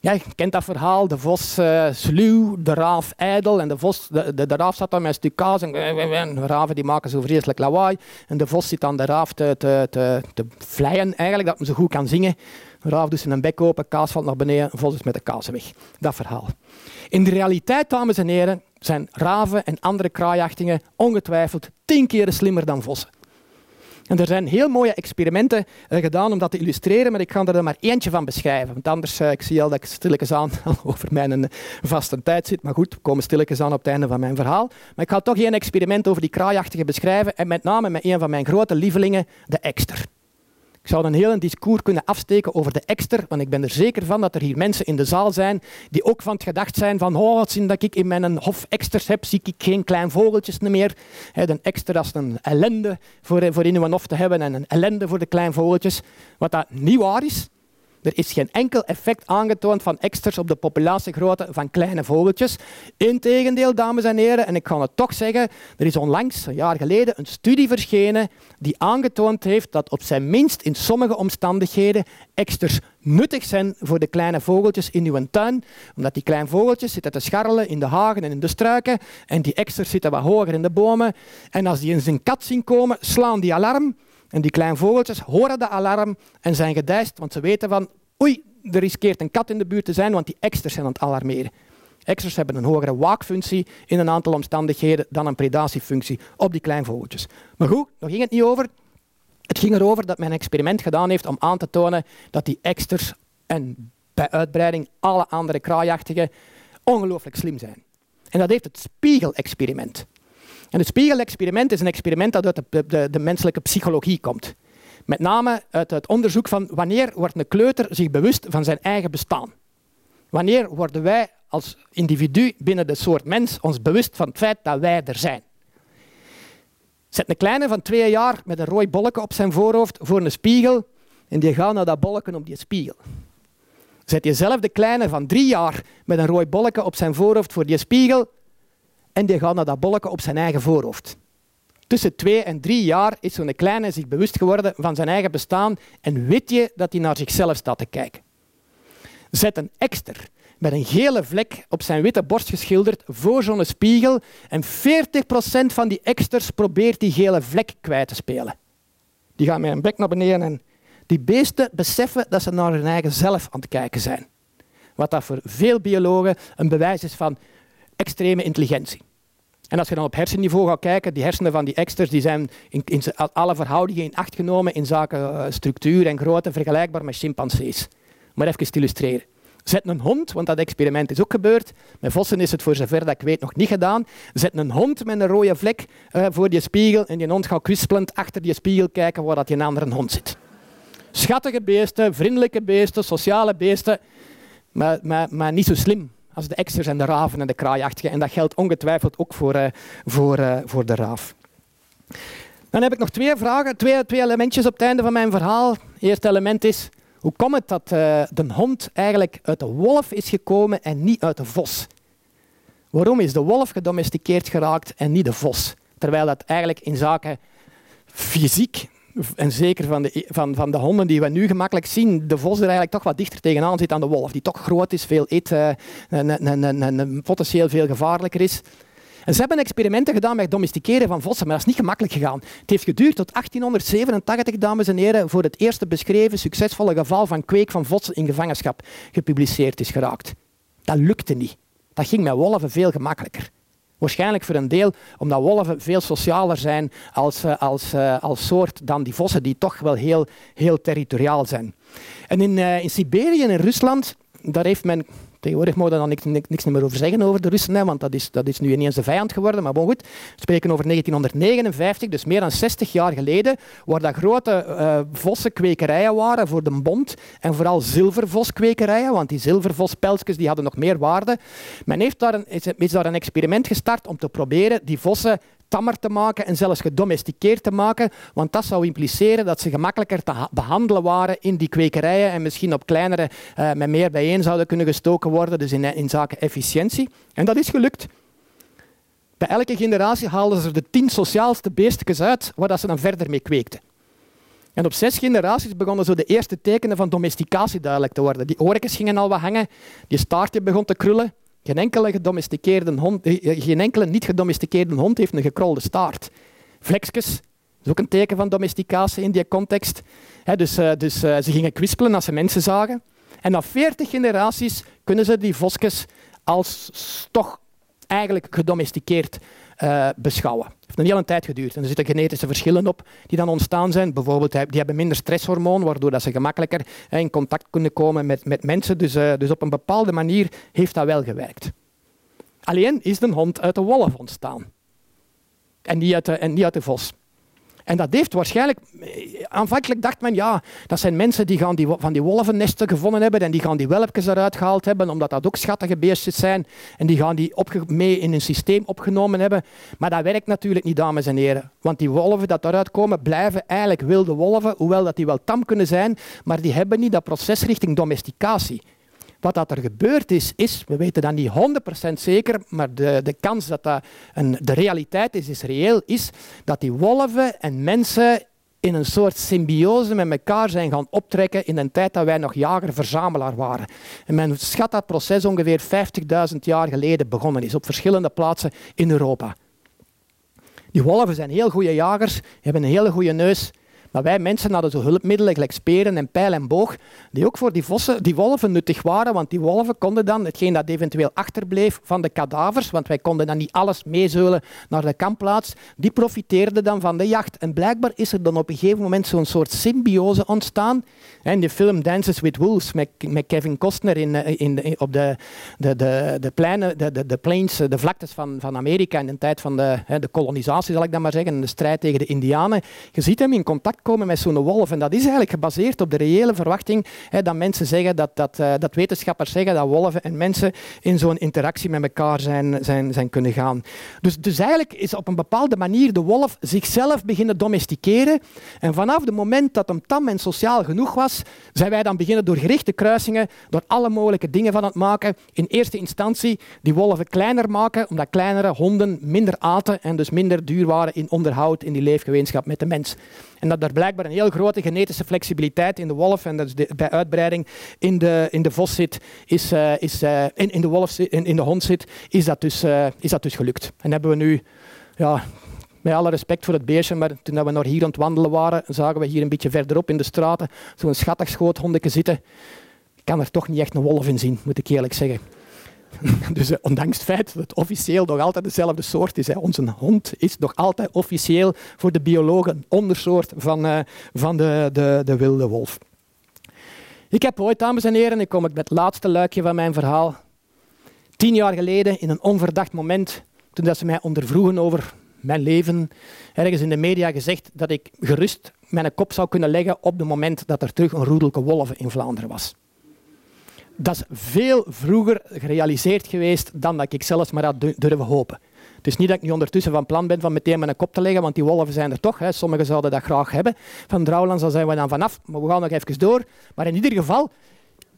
Ja, je kent dat verhaal, de vos uh, sluw, de raaf ijdel en de, vos, de, de, raaf zat dan met een stuk kaas en de raven die maken zo vreselijk lawaai en de vos zit aan de raaf te, te, te, te vleien eigenlijk, dat men zo goed kan zingen. De raaf doet zijn bek open, kaas valt naar beneden, de vos is met de kaas weg. Dat verhaal. In de realiteit, dames en heren, zijn raven en andere kraaiachtingen ongetwijfeld tien keer slimmer dan vossen. En er zijn heel mooie experimenten uh, gedaan om dat te illustreren, maar ik ga er maar eentje van beschrijven. Want anders, uh, ik zie al dat ik stilletjes [laughs] over mijn uh, vaste tijd zit. Maar goed, we komen stilletjes aan op het einde van mijn verhaal. Maar ik ga toch één experiment over die kraaiachtige beschrijven. En met name met een van mijn grote lievelingen, de ekster. Ik zou een heel discours kunnen afsteken over de ekster, want ik ben er zeker van dat er hier mensen in de zaal zijn die ook van het gedacht zijn van oh, zien dat ik in mijn hof eksters heb, zie ik geen klein vogeltjes meer. De ekster is een ellende voor, voor in uw hof te hebben en een ellende voor de klein vogeltjes. Wat dat niet waar is, er is geen enkel effect aangetoond van eksters op de populatiegrootte van kleine vogeltjes. Integendeel, dames en heren, en ik ga het toch zeggen, er is onlangs, een jaar geleden, een studie verschenen die aangetoond heeft dat op zijn minst in sommige omstandigheden eksters nuttig zijn voor de kleine vogeltjes in uw tuin. Omdat die kleine vogeltjes zitten te scharrelen in de hagen en in de struiken en die eksters zitten wat hoger in de bomen. En als die in zijn kat zien komen, slaan die alarm en die kleine vogeltjes horen de alarm en zijn gedijst, want ze weten van oei, er riskeert een kat in de buurt te zijn, want die eksters zijn aan het alarmeren. Eksters hebben een hogere waakfunctie in een aantal omstandigheden dan een predatiefunctie op die kleine vogeltjes. Maar goed, daar ging het niet over. Het ging erover dat men een experiment gedaan heeft om aan te tonen dat die eksters en bij uitbreiding alle andere kraaiachtigen ongelooflijk slim zijn. En dat heeft het spiegelexperiment. En het spiegelexperiment is een experiment dat uit de, de, de menselijke psychologie komt. Met name uit het onderzoek van wanneer wordt een kleuter zich bewust van zijn eigen bestaan. Wanneer worden wij als individu binnen de soort mens ons bewust van het feit dat wij er zijn. Zet een kleine van twee jaar met een rooi bolletje op zijn voorhoofd voor een spiegel en die gaat naar dat bolletje op die spiegel. Zet jezelf de kleine van drie jaar met een rooi bolletje op zijn voorhoofd voor die spiegel en die gaat naar dat bolletje op zijn eigen voorhoofd. Tussen twee en drie jaar is zo'n kleine zich bewust geworden van zijn eigen bestaan en weet je dat hij naar zichzelf staat te kijken. Zet een ekster met een gele vlek op zijn witte borst geschilderd voor zo'n spiegel en 40% van die eksters probeert die gele vlek kwijt te spelen. Die gaan met een bek naar beneden en die beesten beseffen dat ze naar hun eigen zelf aan het kijken zijn. Wat dat voor veel biologen een bewijs is van extreme intelligentie. En als je dan op hersenniveau gaat kijken, die hersenen van die eksters die zijn in, in alle verhoudingen in acht genomen in zaken eh, structuur en grootte vergelijkbaar met chimpansees. Maar even te illustreren. Zet een hond, want dat experiment is ook gebeurd. Met vossen is het voor zover dat ik weet nog niet gedaan. Zet een hond met een rode vlek uh, voor die spiegel en die hond gaat kwispelend achter die spiegel kijken waar dat die een andere hond zit. Schattige beesten, vriendelijke beesten, sociale beesten, maar, maar, maar niet zo slim als de eksters en de raven en de kraaiachtigen. En dat geldt ongetwijfeld ook voor, uh, voor, uh, voor de raaf. Dan heb ik nog twee vragen, twee, twee elementjes op het einde van mijn verhaal. Het eerste element is, hoe komt het dat uh, de hond eigenlijk uit de wolf is gekomen en niet uit de vos? Waarom is de wolf gedomesticeerd geraakt en niet de vos? Terwijl dat eigenlijk in zaken fysiek en zeker van de, van, van de honden die we nu gemakkelijk zien, de vos er eigenlijk toch wat dichter tegenaan zit aan de wolf, die toch groot is, veel eet, uh, en, potentieel veel gevaarlijker is. En ze hebben experimenten gedaan met het domesticeren van vossen, maar dat is niet gemakkelijk gegaan. Het heeft geduurd tot 1887, dames en heren, voor het eerste beschreven succesvolle geval van kweek van vossen in gevangenschap gepubliceerd is geraakt. Dat lukte niet. Dat ging met wolven veel gemakkelijker. Waarschijnlijk voor een deel omdat wolven veel socialer zijn als, eh, als, eh, als soort dan die vossen, die toch wel heel, heel territoriaal zijn. En in, uh, in Siberië en in Rusland, daar heeft men Tegenwoordig mogen we dan niks, niks, meer over zeggen over de Russen, hè, want dat is, dat is nu ineens de vijand geworden. Maar bon, goed, we spreken over 1959, dus meer dan 60 jaar geleden, waar dat grote uh, vossenkwekerijen waren voor de bond en vooral zilvervoskwekerijen, want die zilvervospeltjes die hadden nog meer waarde. Men heeft daar een, is, is daar een experiment gestart om te proberen die vossen tammer te maken en zelfs gedomesticeerd te maken, want dat zou impliceren dat ze gemakkelijker te behandelen waren in die kwekerijen en misschien op kleinere, uh, met meer bijeen zouden kunnen gestoken worden, dus in, in zaken efficiëntie. En dat is gelukt. Bij elke generatie haalden ze er de tien sociaalste beestjes uit, waar ze dan verder mee kweekten. En op zes generaties begonnen zo de eerste tekenen van domesticatie duidelijk te worden. Die oortjes gingen al wat hangen, die staartje begon te krullen, geen enkele, gedomesticeerde hond, eh, eh, geen enkele niet gedomesticeerde hond heeft een gekrolde staart. Vleksjes, dat is ook een teken van domesticatie in die context. dus, uh, dus ze gingen kwispelen als ze mensen zagen. En na 40 generaties kunnen ze die vosjes als toch eigenlijk gedomesticeerd uh, beschouwen. Het heeft een hele tijd geduurd. En er zitten genetische verschillen op die dan ontstaan zijn. Bijvoorbeeld, die hebben minder stresshormoon, waardoor dat ze gemakkelijker in contact kunnen komen met, met mensen. Dus, uh, dus op een bepaalde manier heeft dat wel gewerkt. Alleen is de hond uit de wolf ontstaan. En niet en niet uit de vos. En dat heeft waarschijnlijk... Aanvankelijk dacht men, ja, dat zijn mensen die, gaan die van die wolvennesten gevonden hebben en die gaan die welpjes eruit gehaald hebben, omdat dat ook schattige beestjes zijn. En die gaan die mee in een systeem opgenomen hebben. Maar dat werkt natuurlijk niet, dames en heren. Want die wolven dat eruit komen, blijven eigenlijk wilde wolven, hoewel dat die wel tam kunnen zijn, maar die hebben niet dat proces richting domesticatie. Wat dat er gebeurd is, is, we weten dat niet 100% zeker, maar de, de kans dat dat een, de realiteit is, is reëel, is dat die wolven en mensen in een soort symbiose met elkaar zijn gaan optrekken in een tijd dat wij nog jager-verzamelaar waren. En men schat dat proces ongeveer 50.000 jaar geleden begonnen is, op verschillende plaatsen in Europa. Die wolven zijn heel goede jagers, hebben een hele goede neus, maar wij mensen hadden zo hulpmiddelen, gelijk speren en pijl en boog, die ook voor die, vossen, die wolven nuttig waren, want die wolven konden dan hetgeen dat eventueel achterbleef van de kadavers, want wij konden dan niet alles meezeulen naar de kampplaats, die profiteerden dan van de jacht. En blijkbaar is er dan op een gegeven moment zo'n soort symbiose ontstaan. In de film Dances with Wolves met, met Kevin Costner in, eh, in, op de, de, de, de, de, de, de plains, de vlaktes van, van Amerika in de tijd van de, de kolonisatie, zal ik dan maar zeggen, en de strijd tegen de Indianen. Je ziet hem in contact komen met zo'n wolf. En dat is eigenlijk gebaseerd op de reële verwachting hè, dat mensen zeggen, dat, dat, uh, dat wetenschappers zeggen dat wolven en mensen in zo'n interactie met elkaar zijn, zijn, zijn kunnen gaan. Dus, dus eigenlijk is op een bepaalde manier de wolf zichzelf beginnen domesticeren. En vanaf het moment dat hem tam en sociaal genoeg was, zijn wij dan beginnen door gerichte kruisingen, door alle mogelijke dingen van het maken. In eerste instantie die wolven kleiner maken, omdat kleinere honden minder aten en dus minder duur waren in onderhoud in die leefgemeenschap met de mens. En dat er blijkbaar een heel grote genetische flexibiliteit in de wolf en dat bij uitbreiding in de, in de vos zit, is, uh, is, uh, in, in, de wolf in, in de hond zit, is dat, dus, uh, is dat dus gelukt. En hebben we nu, ja, met alle respect voor het beestje, maar toen we nog hier aan wandelen waren, zagen we hier een beetje verderop in de straten zo'n schattig schoothondje zitten. Ik kan er toch niet echt een wolf in zien, moet ik eerlijk zeggen. [laughs] Dus uh, ondanks het feit dat het officieel nog altijd dezelfde soort is. Hè. Onze hond is nog altijd officieel voor de biologen een ondersoort van, uh, van de, de, de wilde wolf. Ik heb ooit, dames en heren, ik kom met het laatste luikje van mijn verhaal. Tien jaar geleden, in een onverdacht moment, toen dat ze mij ondervroegen over mijn leven, ergens in de media gezegd dat ik gerust mijn kop zou kunnen leggen op het moment dat er terug een roedelke wolven in Vlaanderen was dat is veel vroeger gerealiseerd geweest dan dat ik zelfs maar had durven hopen. Het is niet dat ik nu ondertussen van plan ben van meteen mijn kop te leggen, want die wolven zijn er toch. Hè. Sommigen zouden dat graag hebben. Van Drouwlands zijn we dan vanaf, maar we gaan nog even door. Maar in ieder geval,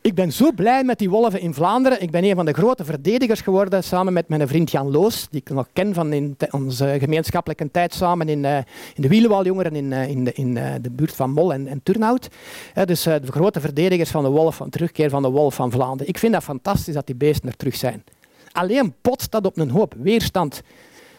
ik ben zo blij met die wolven in Vlaanderen. Ik ben een van de grote verdedigers geworden samen met mijn vriend Jan Loos, die ik nog ken van in onze gemeenschappelijke tijd samen in, uh, in de Wielenwaljongeren in, uh, in, de, in uh, de buurt van Mol en, en Turnhout. dus de grote verdedigers van de wolf, van terugkeer van de wolf van Vlaanderen. Ik vind dat fantastisch dat die beesten er terug zijn. Alleen botst dat op een hoop weerstand.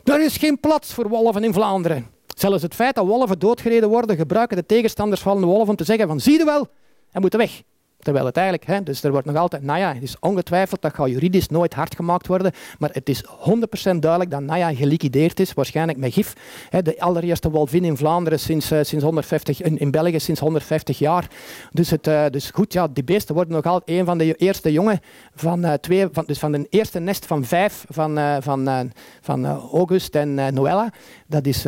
Er is geen plaats voor wolven in Vlaanderen. Zelfs het feit dat wolven doodgereden worden, gebruiken de tegenstanders van de wolven om te zeggen van zie je wel, hij moet weg. Terwijl het eigenlijk, hè, dus er wordt nog altijd, nou ja, het is ongetwijfeld, dat gaat juridisch nooit hard gemaakt worden, maar het is 100% duidelijk dat Naya geliquideerd is, waarschijnlijk met gif. Hè, de allereerste wolvin in Vlaanderen sinds, uh, sinds 150, in, in, België sinds 150 jaar. Dus, het, uh, dus goed, ja, die beesten worden nog altijd een van de eerste jongen van uh, twee, van, dus van de eerste nest van vijf van, van, van August en Noella. Dat is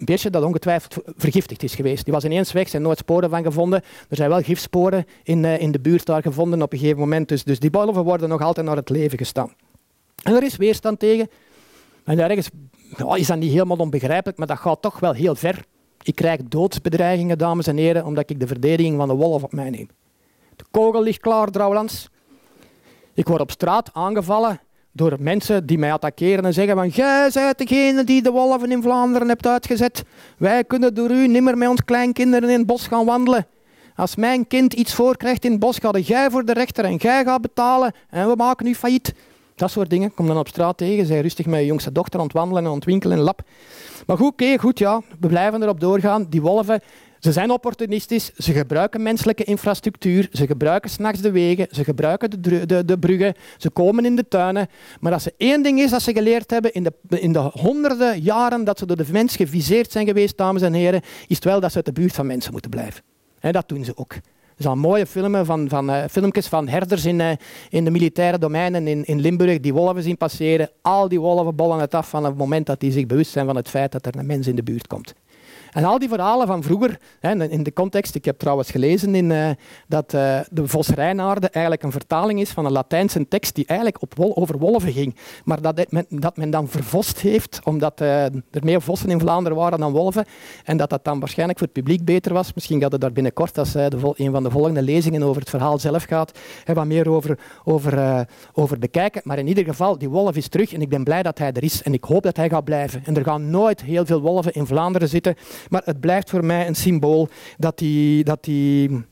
een beestje dat ongetwijfeld vergiftigd is geweest. Die was ineens weg, zijn nooit sporen van gevonden. Er zijn wel gifsporen in, uh, in de buurt daar gevonden op een gegeven moment. Dus, dus die wolven worden nog altijd naar het leven gestaan. En er is weerstand tegen. En ergens ja, is dat niet helemaal onbegrijpelijk, maar dat gaat toch wel heel ver. Ik krijg doodsbedreigingen, dames en heren, omdat ik de verdediging van de wolf op mij neem. De kogel ligt klaar, trouwens. Ik word op straat aangevallen door mensen die mij attackeren en zeggen van jij bent degene die de wolven in Vlaanderen hebt uitgezet. Wij kunnen door u nimmer met ons kleinkinderen in het bos gaan wandelen. Als mijn kind iets voorkrijgt in het bos, ga jij voor de rechter en jij gaat betalen en we maken u failliet. Dat soort dingen. Kom dan op straat tegen, zij rustig met je jongste dochter ontwandelen en ontwinkelen in lab. Maar goed, oké, goed, ja, we blijven erop doorgaan. Die wolven ze zijn opportunistisch, ze gebruiken menselijke infrastructuur, ze gebruiken s'nachts de wegen, ze gebruiken de, de, de, bruggen, ze komen in de tuinen. Maar als er één ding is dat ze geleerd hebben in de, in de honderden jaren dat ze door de mens geviseerd zijn geweest, dames en heren, is het wel dat ze uit de buurt van mensen moeten blijven. En dat doen ze ook. Er zijn mooie filmen van, van uh, filmpjes van herders in, uh, in de militaire domeinen in, in Limburg die wolven zien passeren. Al die wolven bollen het af van het moment dat die zich bewust zijn van het feit dat er een mens in de buurt komt. En al die verhalen van vroeger, hè, in de context, ik heb trouwens gelezen in, uh, dat uh, de Vos Rijnaarde eigenlijk een vertaling is van een Latijnse tekst die eigenlijk op wol over wolven ging. Maar dat men, dat men dan vervost heeft, omdat uh, er meer vossen in Vlaanderen waren dan wolven. En dat dat dan waarschijnlijk voor het publiek beter was. Misschien gaat het daar binnenkort, als de een van de volgende lezingen over het verhaal zelf gaat, hè, wat meer over, over, over bekijken. Maar in ieder geval, die wolf is terug en ik ben blij dat hij er is. En ik hoop dat hij gaat blijven. En er gaan nooit heel veel wolven in Vlaanderen zitten. Maar het blijft voor mij een symbool dat die, dat die,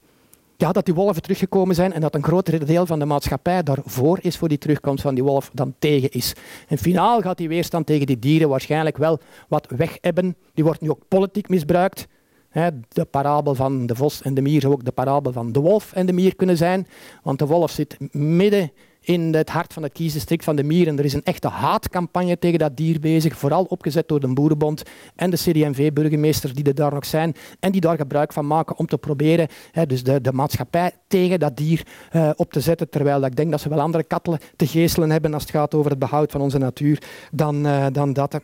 ja, dat die wolven teruggekomen zijn en dat een groter deel van de maatschappij daarvoor is voor die terugkomst van die wolf dan tegen is. En finaal gaat die weerstand tegen die dieren waarschijnlijk wel wat weg hebben. Die wordt nu ook politiek misbruikt. De parabel van de vos en de mier zou ook de parabel van de wolf en de mier kunnen zijn. Want de wolf zit midden in het hart van het kiesdistrict van de mieren. Er is een echte haatcampagne tegen dat dier bezig, vooral opgezet door de Boerenbond en de CD&V-burgemeesters die er daar nog zijn en die daar gebruik van maken om te proberen hè, dus de, de maatschappij tegen dat dier uh, op te zetten, terwijl ik denk dat ze wel andere kattelen te geestelen hebben als het gaat over het behoud van onze natuur dan, uh, dan dat. En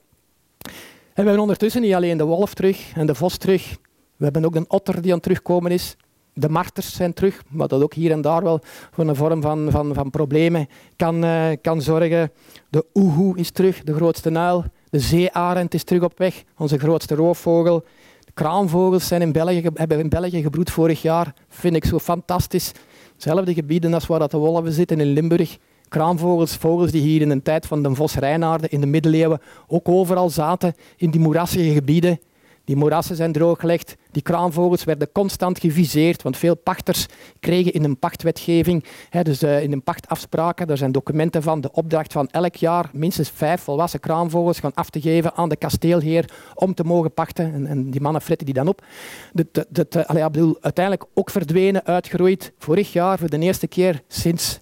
we hebben ondertussen niet alleen de wolf terug en de vos terug, We hebben ook een otter die aan het terugkomen is. De marters zijn terug, maar dat ook hier en daar wel voor een vorm van, van, van problemen kan, uh, kan zorgen. De oehoe is terug, de grootste uil. De zeearend is terug op weg, onze grootste roofvogel. De kraanvogels zijn in België, hebben in België gebroed vorig jaar. Vind ik zo fantastisch. Zelfde gebieden als waar dat de wolven zitten in Limburg. Kraanvogels, vogels die hier in de tijd van de Vos Rijnaarden in de middeleeuwen ook overal zaten in die moerassige gebieden. Die moerassen zijn drooggelegd. Die kraanvogels werden constant geviseerd, want veel pachters kregen in een pachtwetgeving, hè, dus uh, in een pachtafspraken, daar zijn documenten van, de opdracht van elk jaar minstens vijf volwassen kraanvogels gaan af te geven aan de kasteelheer om te mogen pachten. En, die mannen fretten die dan op. Dat, dat, bedoel, uiteindelijk ook verdwenen, uitgeroeid. Vorig jaar voor de eerste keer sinds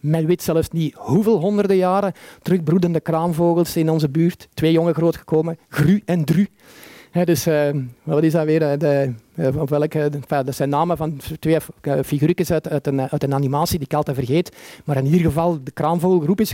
men weet zelfs niet hoeveel honderden jaren terugbroedende kraanvogels in onze buurt. Twee jongen grootgekomen, Gru en Dru dus uh, wat is dat weer? Eh, de, uh, welke, dat zijn namen van twee figuurtjes uit, een, animatie die ik altijd vergeet. Maar in ieder geval, de kraanvogelgroep is.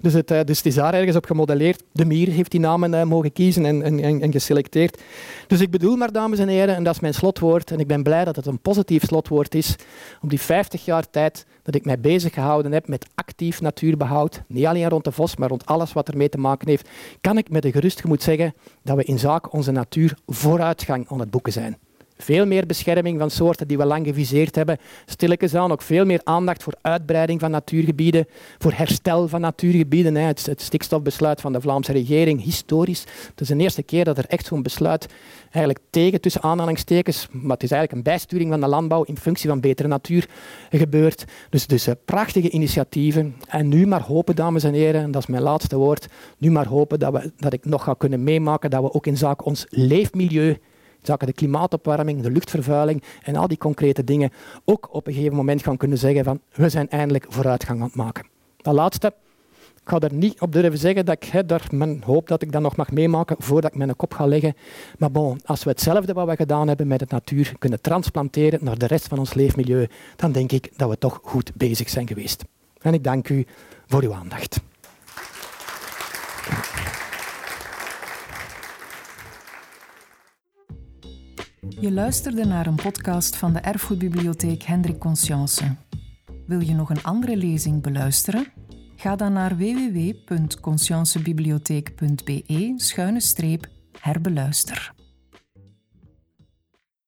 Dus, het, dus is daar ergens op gemodelleerd. De mier heeft die namen mogen kiezen en, en, en, geselecteerd. Dus ik bedoel maar, dames en heren, en dat is mijn slotwoord. En ik ben blij dat het een positief slotwoord is. Om die 50 jaar tijd dat ik mij bezig gehouden heb met actief natuurbehoud, niet alleen rond de vos, maar rond alles wat ermee te maken heeft, kan ik met een gerust gemoed zeggen dat we in zaak onze natuur vooruitgang aan het boeken zijn. Veel meer bescherming van soorten die we lang geviseerd hebben. Stilletjes aan ook veel meer aandacht voor uitbreiding van natuurgebieden, voor herstel van natuurgebieden. Het, stikstofbesluit van de Vlaamse regering, historisch. Het is de eerste keer dat er echt zo'n besluit eigenlijk tegen, tussen aanhalingstekens, maar het is eigenlijk een bijsturing van de landbouw in functie van betere natuur gebeurt. Dus, dus uh, prachtige initiatieven. En nu maar hopen, dames en heren, en dat is mijn laatste woord, nu maar hopen dat, we, dat ik nog ga kunnen meemaken dat we ook in zaken ons leefmilieu zaken de klimaatopwarming, de luchtvervuiling en al die concrete dingen ook op een gegeven moment gaan kunnen zeggen van we zijn eindelijk vooruitgang aan het maken. Dat laatste, ik ga er niet op durven zeggen dat ik daar mijn hoop dat ik dat nog mag meemaken voordat ik mijn kop ga leggen. Maar bon, als we hetzelfde wat we gedaan hebben met de natuur kunnen transplanteren naar de rest van ons leefmilieu, dan denk ik dat we toch goed bezig zijn geweest. En ik dank u voor uw aandacht. Je luisterde naar een podcast van de Erfgoedbibliotheek Hendrik Conscience. Wil je nog een andere lezing beluisteren? Ga dan naar www.consciencebibliotheek.be-herbeluister.